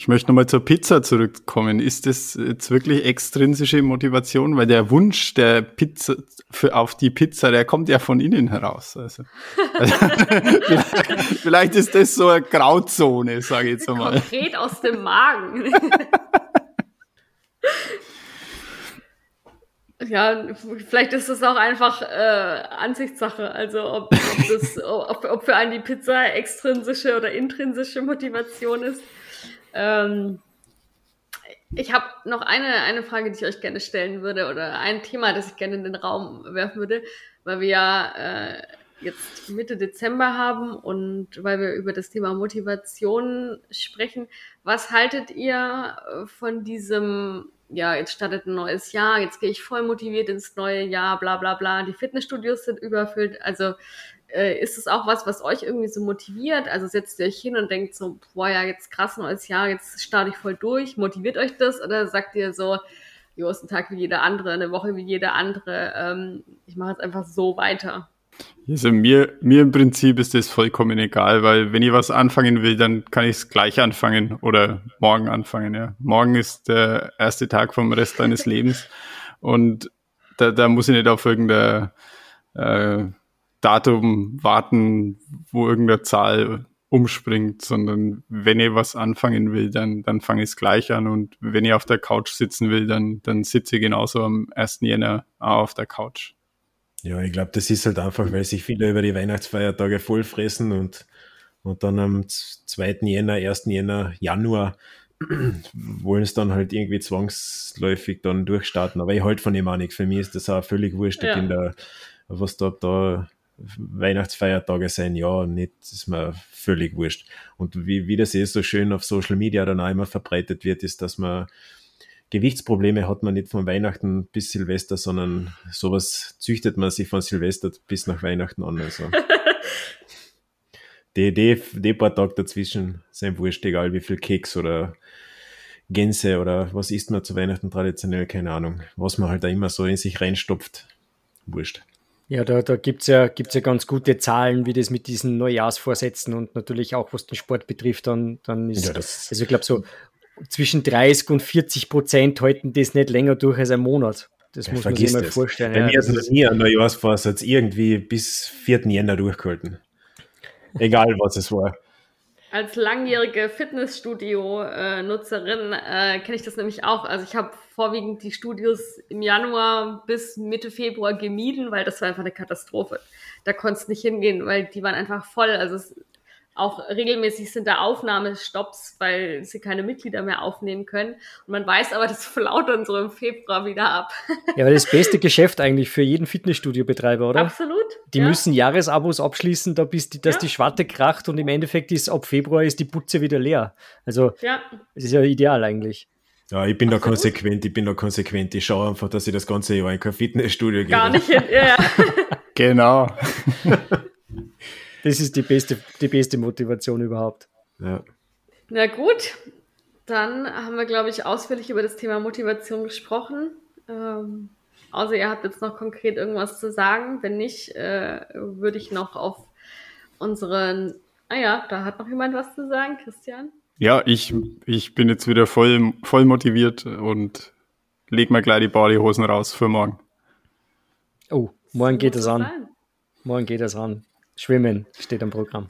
D: Ich möchte nochmal zur Pizza zurückkommen. Ist das jetzt wirklich extrinsische Motivation? Weil der Wunsch der Pizza für, auf die Pizza, der kommt ja von innen heraus. Also, also [LAUGHS] vielleicht, vielleicht, ist das so eine Grauzone, sage ich jetzt mal.
B: Konkret aus dem Magen. [LAUGHS] ja, vielleicht ist es auch einfach äh, Ansichtssache. Also ob, ob, das, [LAUGHS] ob, ob für einen die Pizza extrinsische oder intrinsische Motivation ist. Ähm, ich habe noch eine, eine Frage, die ich euch gerne stellen würde oder ein Thema, das ich gerne in den Raum werfen würde, weil wir ja äh, jetzt Mitte Dezember haben und weil wir über das Thema Motivation sprechen. Was haltet ihr von diesem ja, jetzt startet ein neues Jahr, jetzt gehe ich voll motiviert ins neue Jahr, bla bla bla. Die Fitnessstudios sind überfüllt. Also äh, ist es auch was, was euch irgendwie so motiviert? Also setzt ihr euch hin und denkt so, boah ja, jetzt krass neues Jahr, jetzt starte ich voll durch. Motiviert euch das? Oder sagt ihr so, jo, ist ein Tag wie jeder andere, eine Woche wie jeder andere, ähm, ich mache jetzt einfach so weiter?
D: Also mir, mir im Prinzip ist das vollkommen egal, weil wenn ich was anfangen will, dann kann ich es gleich anfangen oder morgen anfangen. Ja. Morgen ist der erste Tag vom Rest deines [LAUGHS] Lebens und da, da muss ich nicht auf irgendein äh, Datum warten, wo irgendeine Zahl umspringt, sondern wenn ich was anfangen will, dann, dann fange ich es gleich an und wenn ich auf der Couch sitzen will, dann, dann sitze ich genauso am 1. Jänner auch auf der Couch.
C: Ja, ich glaube, das ist halt einfach, weil sich viele über die Weihnachtsfeiertage vollfressen und, und dann am 2. Jänner, 1. Jänner, Januar [CLEARS THROAT] wollen es dann halt irgendwie zwangsläufig dann durchstarten. Aber ich halte von dem auch nicht. Für mich ist das auch völlig wurscht. Ja. Da, was da, da Weihnachtsfeiertage sein, ja, nicht, ist mir völlig wurscht. Und wie, wie das eh so schön auf Social Media dann auch immer verbreitet wird, ist, dass man Gewichtsprobleme hat man nicht von Weihnachten bis Silvester, sondern sowas züchtet man sich von Silvester bis nach Weihnachten an. Also. [LAUGHS] die, die, die paar Tage dazwischen sind wurscht, egal wie viel Keks oder Gänse oder was isst man zu Weihnachten traditionell, keine Ahnung. Was man halt da immer so in sich reinstopft, wurscht.
A: Ja, da, da gibt es ja, gibt's ja ganz gute Zahlen, wie das mit diesen Neujahrsvorsätzen und natürlich auch, was den Sport betrifft, dann, dann ist, ja, also ich glaube so zwischen 30 und 40 Prozent halten das nicht länger durch als ein Monat. Das ja, muss man sich mal das. vorstellen.
C: Bei ja, mir ist noch nie ein Neujahrsvorsatz irgendwie bis 4. Jänner durchgehalten. Egal, was es war.
B: Als langjährige Fitnessstudio-Nutzerin äh, kenne ich das nämlich auch. Also ich habe vorwiegend die Studios im Januar bis Mitte Februar gemieden, weil das war einfach eine Katastrophe. Da konntest du nicht hingehen, weil die waren einfach voll. Also es auch regelmäßig sind da Aufnahmestopps, weil sie keine Mitglieder mehr aufnehmen können. Und man weiß aber, das flaut dann so im Februar wieder ab. [LAUGHS]
A: Ja, aber das beste Geschäft eigentlich für jeden Fitnessstudio-Betreiber, oder?
B: Absolut.
A: Die ja. müssen Jahresabos abschließen, da bis die, dass ja. die Schwarte kracht und im Endeffekt ist ab Februar ist die Putze wieder leer. Also, ja. das ist ja ideal eigentlich.
C: Ja, ich bin Absolut. da konsequent, ich bin da konsequent. Ich schaue einfach, dass ich das ganze Jahr in kein Fitnessstudio gehe.
B: Gar nicht hin, ja. [LAUGHS] [LAUGHS]
D: genau.
A: Das ist die beste, die beste Motivation überhaupt.
C: Ja.
B: Na gut, dann haben wir, glaube ich, ausführlich über das Thema Motivation gesprochen. Ähm, außer ihr habt jetzt noch konkret irgendwas zu sagen. Wenn nicht, äh, würde ich noch auf unseren Ah ja, da hat noch jemand was zu sagen, Christian.
D: Ja, ich, ich bin jetzt wieder voll, voll motiviert und leg mal gleich die Badehosen raus für morgen.
A: Oh, morgen geht es an. Morgen geht es an. Schwimmen steht am Programm.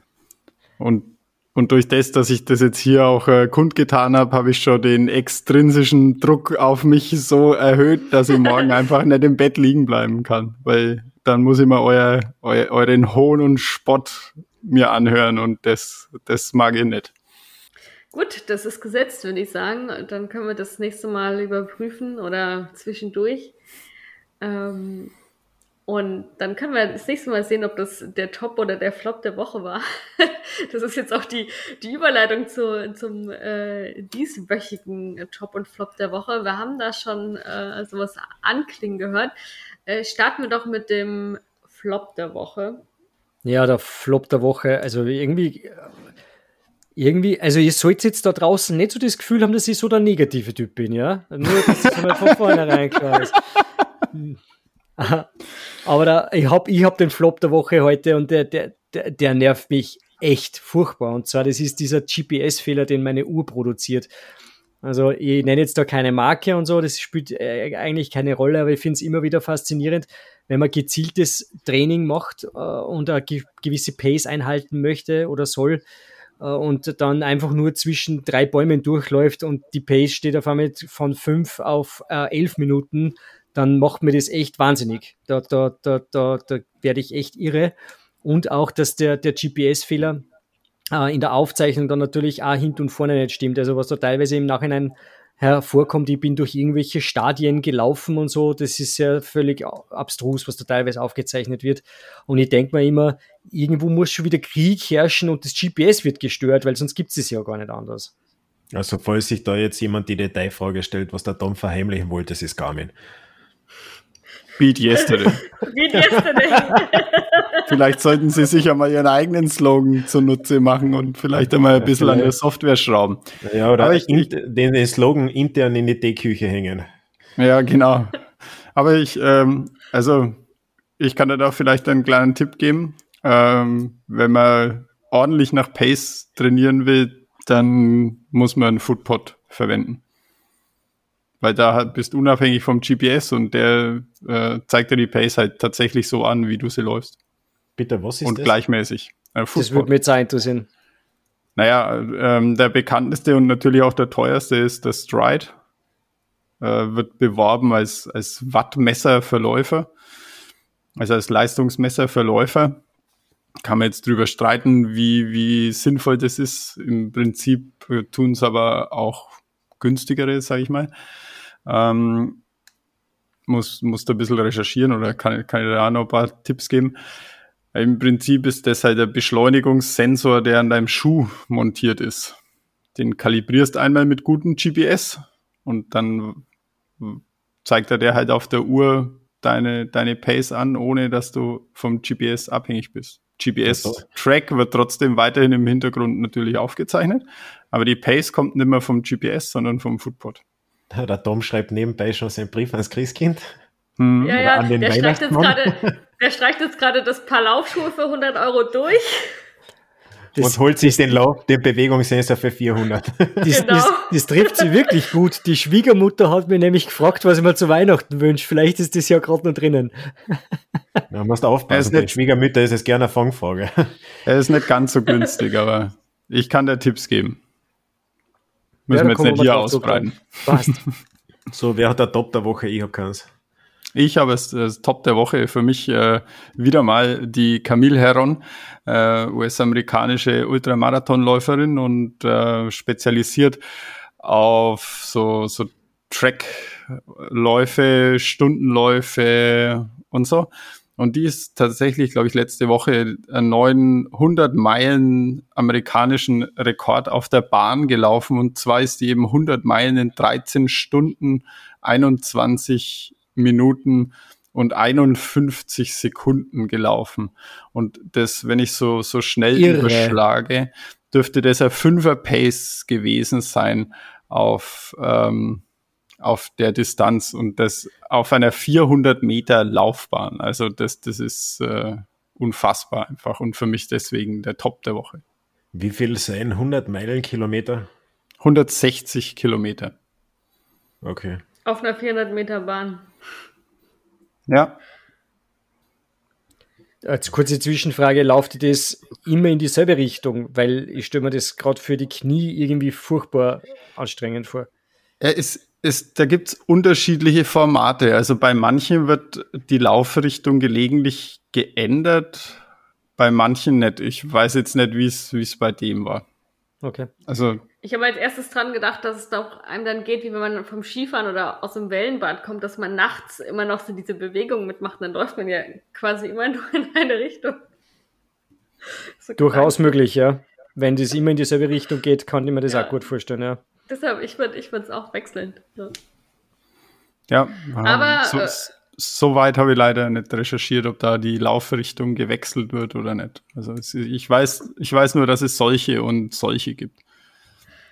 D: Und, und durch das, dass ich das jetzt hier auch äh, kundgetan habe, habe ich schon den extrinsischen Druck auf mich so erhöht, dass ich morgen [LAUGHS] einfach nicht im Bett liegen bleiben kann. Weil dann muss ich mal euer, euer, euren Hohn und Spott mir anhören und das, das mag ich nicht.
B: Gut, das ist gesetzt, würde ich sagen. Dann können wir das nächste Mal überprüfen oder zwischendurch. Ähm, und dann können wir das nächste Mal sehen, ob das der Top oder der Flop der Woche war. [LAUGHS] das ist jetzt auch die, die Überleitung zu, zum äh, dieswöchigen Top und Flop der Woche. Wir haben da schon äh, sowas anklingen gehört. Äh, starten wir doch mit dem Flop der Woche.
A: Ja, der Flop der Woche. Also irgendwie, irgendwie, also ihr sollt jetzt da draußen nicht so das Gefühl haben, dass ich so der negative Typ bin, ja? Nur, dass das mal von vornherein klar ist. [LAUGHS] Aber da, ich habe ich hab den Flop der Woche heute und der, der, der, der nervt mich echt furchtbar. Und zwar, das ist dieser GPS-Fehler, den meine Uhr produziert. Also ich nenne jetzt da keine Marke und so, das spielt äh, eigentlich keine Rolle, aber ich finde es immer wieder faszinierend, wenn man gezieltes Training macht äh, und eine gewisse Pace einhalten möchte oder soll äh, und dann einfach nur zwischen drei Bäumen durchläuft und die Pace steht auf einmal von fünf auf elf Minuten, dann macht mir das echt wahnsinnig. Da, da, da, da, da werde ich echt irre. Und auch, dass der, der GPS-Fehler äh, in der Aufzeichnung dann natürlich auch hinten und vorne nicht stimmt. Also was da teilweise im Nachhinein hervorkommt, ich bin durch irgendwelche Stadien gelaufen und so, das ist ja völlig abstrus, was da teilweise aufgezeichnet wird. Und ich denke mir immer, irgendwo muss schon wieder Krieg herrschen und das GPS wird gestört, weil sonst gibt es es ja gar nicht anders.
C: Also falls sich da jetzt jemand die Detailfrage stellt, was der Tom verheimlichen wollte, das ist Garmin.
D: Beat yesterday. [LAUGHS] Beat yesterday. [LAUGHS] vielleicht sollten Sie sich ja mal Ihren eigenen Slogan zunutze machen und vielleicht einmal ein bisschen an der Software schrauben.
C: Ja, oder ich, in, den, den Slogan intern in die Teeküche hängen.
D: Ja, genau. Aber ich, ähm, also, ich kann da vielleicht einen kleinen Tipp geben. Ähm, wenn man ordentlich nach Pace trainieren will, dann muss man einen Footpod verwenden weil da bist du unabhängig vom GPS und der äh, zeigt dir die Pace halt tatsächlich so an, wie du sie läufst.
C: Bitte, was ist
D: und
C: das?
D: Und gleichmäßig.
A: Äh, das würde mir sehr interessieren.
D: Naja, ähm, der bekannteste und natürlich auch der teuerste ist der Stride. Äh, wird beworben als, als Wattmesser für Läufer. Also als Leistungsmesser für Läufer. Kann man jetzt drüber streiten, wie, wie sinnvoll das ist. Im Prinzip tun es aber auch günstigere, sage ich mal. Ähm, muss, muss da ein bisschen recherchieren oder kann, kann ich da noch ein paar Tipps geben. Im Prinzip ist das halt der Beschleunigungssensor, der an deinem Schuh montiert ist. Den kalibrierst einmal mit gutem GPS und dann zeigt er dir halt auf der Uhr deine, deine Pace an, ohne dass du vom GPS abhängig bist. GPS-Track wird trotzdem weiterhin im Hintergrund natürlich aufgezeichnet, aber die Pace kommt nicht mehr vom GPS, sondern vom Footpod. [LAUGHS]
C: Der Tom schreibt nebenbei schon seinen Brief ans Christkind.
B: Hm. Ja, ja, der streicht, grade, der streicht jetzt gerade das paar Laufschuhe für 100 Euro durch.
C: Das, und holt sich den, Lauf, den Bewegungssensor für 400.
A: Das, genau. das, das, trifft sie wirklich gut. Die Schwiegermutter hat mir nämlich gefragt, was ich mir zu Weihnachten wünsche. Vielleicht ist das ja gerade noch drinnen.
C: Ja, musst aufpassen. Nicht, Schwiegermütter ist es gerne eine Fangfrage.
D: Er ist nicht ganz so günstig, aber ich kann dir Tipps geben. Müssen ja, wir jetzt nicht hier ausbreiten. Passt. [LAUGHS]
C: so, wer hat der Top der Woche? Ich habe keins.
D: Ich habe es das Top der Woche für mich äh, wieder mal die Camille Herron, äh, US-amerikanische Ultramarathonläuferin und äh, spezialisiert auf so, so Trackläufe, Stundenläufe und so. Und die ist tatsächlich, glaube ich, letzte Woche einen neuen 100 Meilen amerikanischen Rekord auf der Bahn gelaufen. Und zwar ist die eben 100 Meilen in 13 Stunden 21 Minuten und 51 Sekunden gelaufen. Und das, wenn ich so, so schnell Irre. überschlage, dürfte das ein Fünfer-Pace gewesen sein auf, ähm, auf der Distanz und das auf einer 400 Meter Laufbahn. Also das, das ist äh, unfassbar einfach und für mich deswegen der Top der Woche.
C: Wie viel sein 100 Meilenkilometer?
D: 160 Kilometer.
C: Okay.
B: Auf einer 400 Meter Bahn.
D: Ja.
A: Als kurze Zwischenfrage, lauft das immer in dieselbe Richtung? Weil ich stelle mir das gerade für die Knie irgendwie furchtbar anstrengend vor.
D: Es, es, da gibt es unterschiedliche Formate. Also bei manchen wird die Laufrichtung gelegentlich geändert, bei manchen nicht. Ich weiß jetzt nicht, wie es bei dem war.
A: Okay.
D: Also
B: ich habe als erstes dran gedacht, dass es doch einem dann geht, wie wenn man vom Skifahren oder aus dem Wellenbad kommt, dass man nachts immer noch so diese Bewegung mitmacht. Dann läuft man ja quasi immer [LAUGHS] nur in eine Richtung.
A: So Durchaus krank. möglich, ja. Wenn das immer in dieselbe Richtung geht, kann ich mir das
B: ja.
A: auch gut vorstellen, ja.
B: Deshalb, ich würde ich es auch wechseln. Ja,
D: ja
B: aber
D: so,
B: äh,
D: so weit habe ich leider nicht recherchiert, ob da die Laufrichtung gewechselt wird oder nicht. Also ich weiß, ich weiß nur, dass es solche und solche gibt.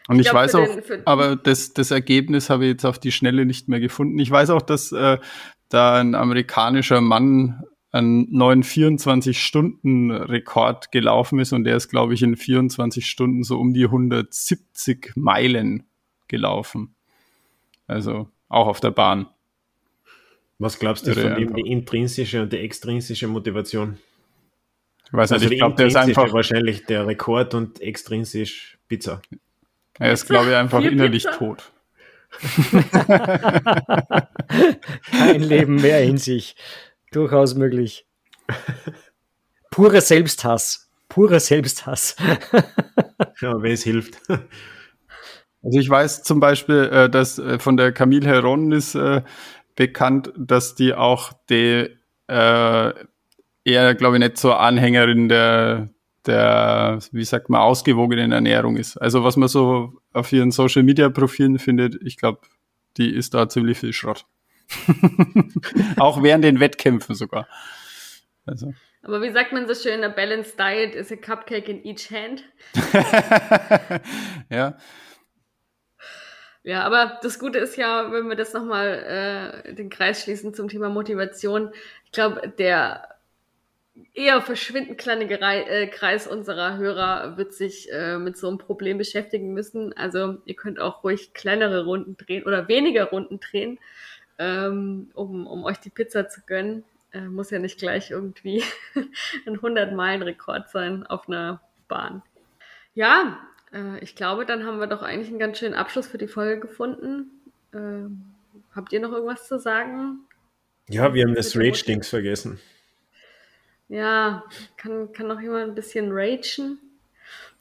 D: Und ich, ich glaub, weiß auch, den, aber das, das Ergebnis habe ich jetzt auf die Schnelle nicht mehr gefunden. Ich weiß auch, dass äh, da ein amerikanischer Mann einen neuen 24-Stunden-Rekord gelaufen ist und der ist, glaube ich, in 24 Stunden so um die 170 Meilen gelaufen. Also auch auf der Bahn.
C: Was glaubst du von ihm, die intrinsische und die extrinsische Motivation?
D: Ich weiß nicht, also ich glaube, der ist einfach
C: wahrscheinlich der Rekord und extrinsisch Pizza.
D: Er ist, glaube ich, einfach innerlich Pizza? tot. [LAUGHS]
A: Kein Leben mehr in sich. Durchaus möglich. Purer Selbsthass. Purer Selbsthass. [LAUGHS]
C: ja, wer es hilft.
D: Also ich weiß zum Beispiel, äh, dass äh, von der Camille Heron ist äh, bekannt, dass die auch die eher, glaube ich, nicht so Anhängerin der der, wie sagt man, ausgewogenen Ernährung ist. Also was man so auf ihren Social Media Profilen findet, ich glaube, die ist da ziemlich viel Schrott. [LAUGHS] Auch während den Wettkämpfen sogar.
B: Also. Aber wie sagt man so schön, a balanced diet is a cupcake in each hand. [LAUGHS]
D: ja.
B: Ja, aber das Gute ist ja, wenn wir das nochmal äh, den Kreis schließen zum Thema Motivation, ich glaube, der eher verschwindend kleine äh, Kreis unserer Hörer wird sich äh, mit so einem Problem beschäftigen müssen. Also ihr könnt auch ruhig kleinere Runden drehen oder weniger Runden drehen, ähm, um, um euch die Pizza zu gönnen. Äh, muss ja nicht gleich irgendwie [LAUGHS] ein 100-Meilen-Rekord sein auf einer Bahn. Ja, äh, ich glaube, dann haben wir doch eigentlich einen ganz schönen Abschluss für die Folge gefunden. Ähm, habt ihr noch irgendwas zu sagen?
C: Ja, wir haben das Rage-Dings vergessen.
B: Ja, kann, kann noch jemand ein bisschen ragen?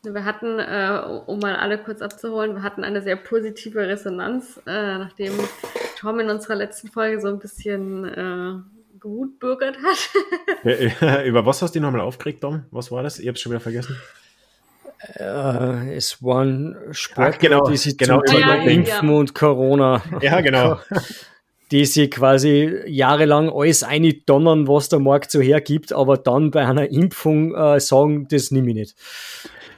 B: Wir hatten, äh, um mal alle kurz abzuholen, wir hatten eine sehr positive Resonanz, äh, nachdem Tom in unserer letzten Folge so ein bisschen äh, gewutbürgert hat. [LAUGHS]
C: Über was hast du nochmal aufgeregt, Tom? Was war das? Ich hab's schon wieder vergessen.
A: Äh, es waren Sport,
C: Ach, genau,
A: die sich
C: genau,
A: zum Thema ja, Impfen ja. und Corona.
C: Ja, genau. [LAUGHS]
A: die sie quasi jahrelang alles eindonnern, was der Markt so hergibt, aber dann bei einer Impfung äh, sagen, das nehme ich nicht.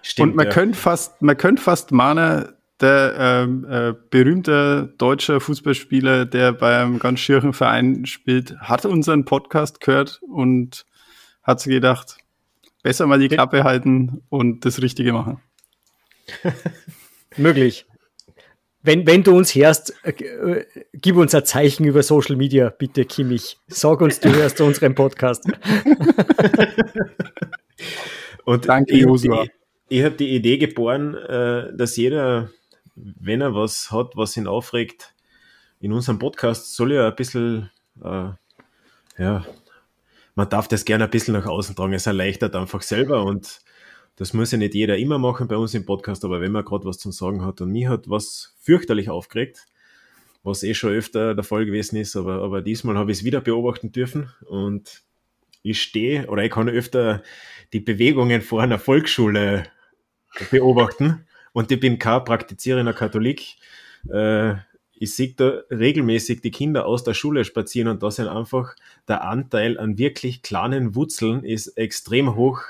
D: Stimmt, und man ja. könnte fast, man könnte fast meinen, der ähm, äh, berühmte deutsche Fußballspieler, der beim ganz schirchen Verein spielt, hat unseren Podcast gehört und hat sich gedacht, besser mal die Klappe halten und das Richtige machen. [LAUGHS]
A: Möglich. Wenn, wenn du uns hörst, äh, äh, gib uns ein Zeichen über Social Media, bitte, Kimmich. Sag uns, du hörst unseren Podcast. [LAUGHS]
C: Und Danke, Josua. Ich habe die Idee geboren, äh, dass jeder, wenn er was hat, was ihn aufregt, in unserem Podcast soll ja ein bisschen, äh, ja, man darf das gerne ein bisschen nach außen tragen. Es erleichtert einfach selber und das muss ja nicht jeder immer machen bei uns im Podcast, aber wenn man gerade was zum Sagen hat und mir hat was fürchterlich aufgeregt, was eh schon öfter der Fall gewesen ist, aber, aber diesmal habe ich es wieder beobachten dürfen und ich stehe oder ich kann öfter die Bewegungen vor einer Volksschule beobachten und ich bin kein praktizierender Katholik. Äh, ich sehe da regelmäßig die Kinder aus der Schule spazieren und da sind einfach der Anteil an wirklich kleinen Wurzeln ist extrem hoch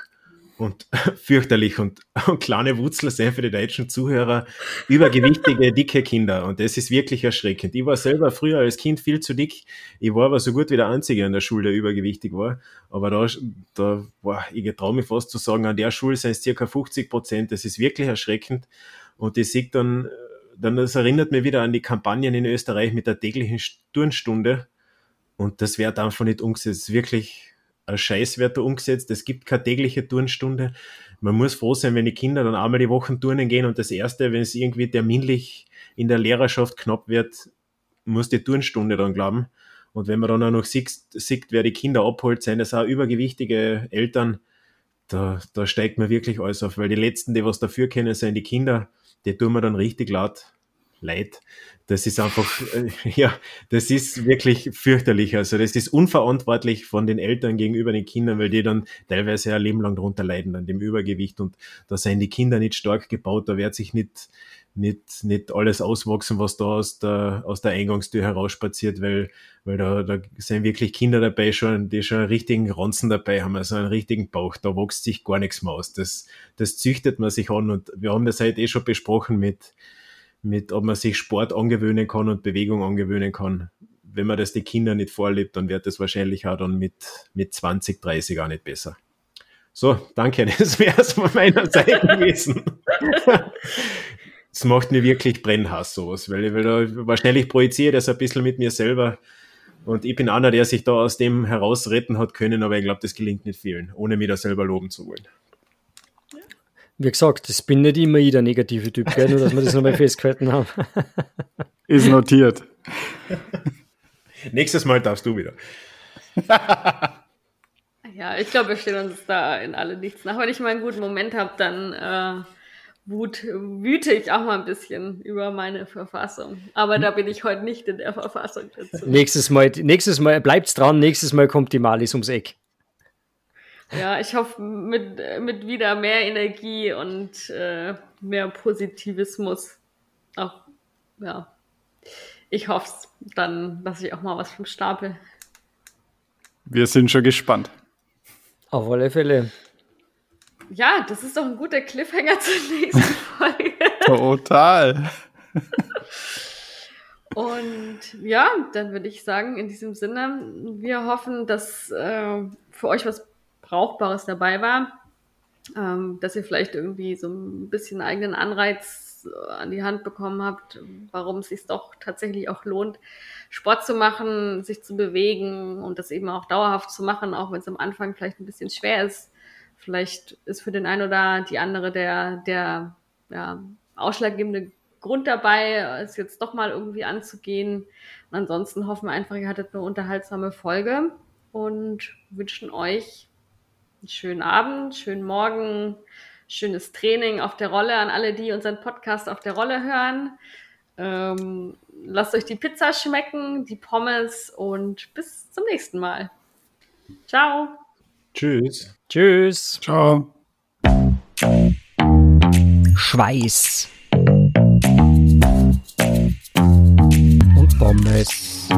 C: und [LAUGHS] fürchterlich und, und kleine Wurzel sind für die deutschen Zuhörer übergewichtige, [LAUGHS] dicke Kinder. Und das ist wirklich erschreckend. Ich war selber früher als Kind viel zu dick. Ich war aber so gut wie der Einzige in der Schule, der übergewichtig war. Aber da, da boah, ich traue mich fast zu sagen, an der Schule sind es circa 50 Prozent. Das ist wirklich erschreckend. Und ich sehe dann, dann, das erinnert mich wieder an die Kampagnen in Österreich mit der täglichen Turnstunde. Und das wird einfach nicht umgesetzt. Wirklich ein Scheißwert umgesetzt. Es gibt keine tägliche Turnstunde. Man muss froh sein, wenn die Kinder dann einmal die Woche turnen gehen und das erste, wenn es irgendwie terminlich in der Lehrerschaft knapp wird, muss die Turnstunde dann glauben. Und wenn man dann auch noch sieht, sieht wer die Kinder abholt, sind das auch übergewichtige Eltern, da, da steigt man wirklich alles auf, weil die letzten, die was dafür kennen, sind die Kinder, die tun mir dann richtig laut leid. Das ist einfach, äh, [LAUGHS] ja, das ist wirklich fürchterlich. Also das ist unverantwortlich von den Eltern gegenüber den Kindern, weil die dann teilweise ein Leben lang darunter leiden, an dem Übergewicht. Und da sind die Kinder nicht stark gebaut, da wird sich nicht, nicht, nicht alles auswachsen, was da aus der, aus der Eingangstür herausspaziert, weil, weil da, da sind wirklich Kinder dabei, schon, die schon einen richtigen Ranzen dabei haben, also einen richtigen Bauch, da wächst sich gar nichts mehr aus. Das, das züchtet man sich an und wir haben das heute eh schon besprochen mit, mit, ob man sich Sport angewöhnen kann und Bewegung angewöhnen kann. Wenn man das den Kindern nicht vorlebt, dann wird das wahrscheinlich auch dann mit, mit 20, 30 auch nicht besser. So, danke, [LAUGHS] das wäre es von meiner Seite gewesen. Es macht mir wirklich Brennhass sowas, weil ich weil da wahrscheinlich projiziere das ein bisschen mit mir selber. Und ich bin einer, der sich da aus dem herausretten hat können, aber ich glaube, das gelingt nicht vielen, ohne mich da selber loben zu wollen.
A: Wie gesagt, das bin nicht immer ich der negative Typ, gell? nur dass wir das nochmal festgehalten haben. [LAUGHS]
D: Ist notiert.
C: Nächstes Mal darfst du wieder. [LAUGHS]
B: ja, ich glaube, wir stehen uns da in alle nichts nach. Wenn ich mal einen guten Moment habe, dann äh, wut, wüte ich auch mal ein bisschen über meine Verfassung. Aber da bin ich heute nicht in der Verfassung
A: dazu. Nächstes Mal, nächstes Mal bleibt's dran, nächstes Mal kommt die Malis ums Eck.
B: Ja, ich hoffe mit, mit wieder mehr Energie und äh, mehr Positivismus. Auch, ja. Ich hoffe es. Dann lasse ich auch mal was vom Stapel.
D: Wir sind schon gespannt.
A: Auf alle Fälle.
B: Ja, das ist doch ein guter Cliffhanger zur nächsten [LAUGHS] Folge.
D: Total.
B: Und ja, dann würde ich sagen, in diesem Sinne, wir hoffen, dass äh, für euch was Brauchbares dabei war, ähm, dass ihr vielleicht irgendwie so ein bisschen eigenen Anreiz äh, an die Hand bekommen habt, warum es sich doch tatsächlich auch lohnt, Sport zu machen, sich zu bewegen und das eben auch dauerhaft zu machen, auch wenn es am Anfang vielleicht ein bisschen schwer ist. Vielleicht ist für den einen oder die andere der, der ja, ausschlaggebende Grund dabei, es jetzt doch mal irgendwie anzugehen. Und ansonsten hoffen wir einfach, ihr hattet eine unterhaltsame Folge und wünschen euch schönen Abend, schönen Morgen, schönes Training auf der Rolle an alle, die unseren Podcast auf der Rolle hören. Ähm, lasst euch die Pizza schmecken, die Pommes und bis zum nächsten Mal. Ciao.
C: Tschüss.
A: Tschüss.
D: Ciao.
A: Schweiß. Und Pommes.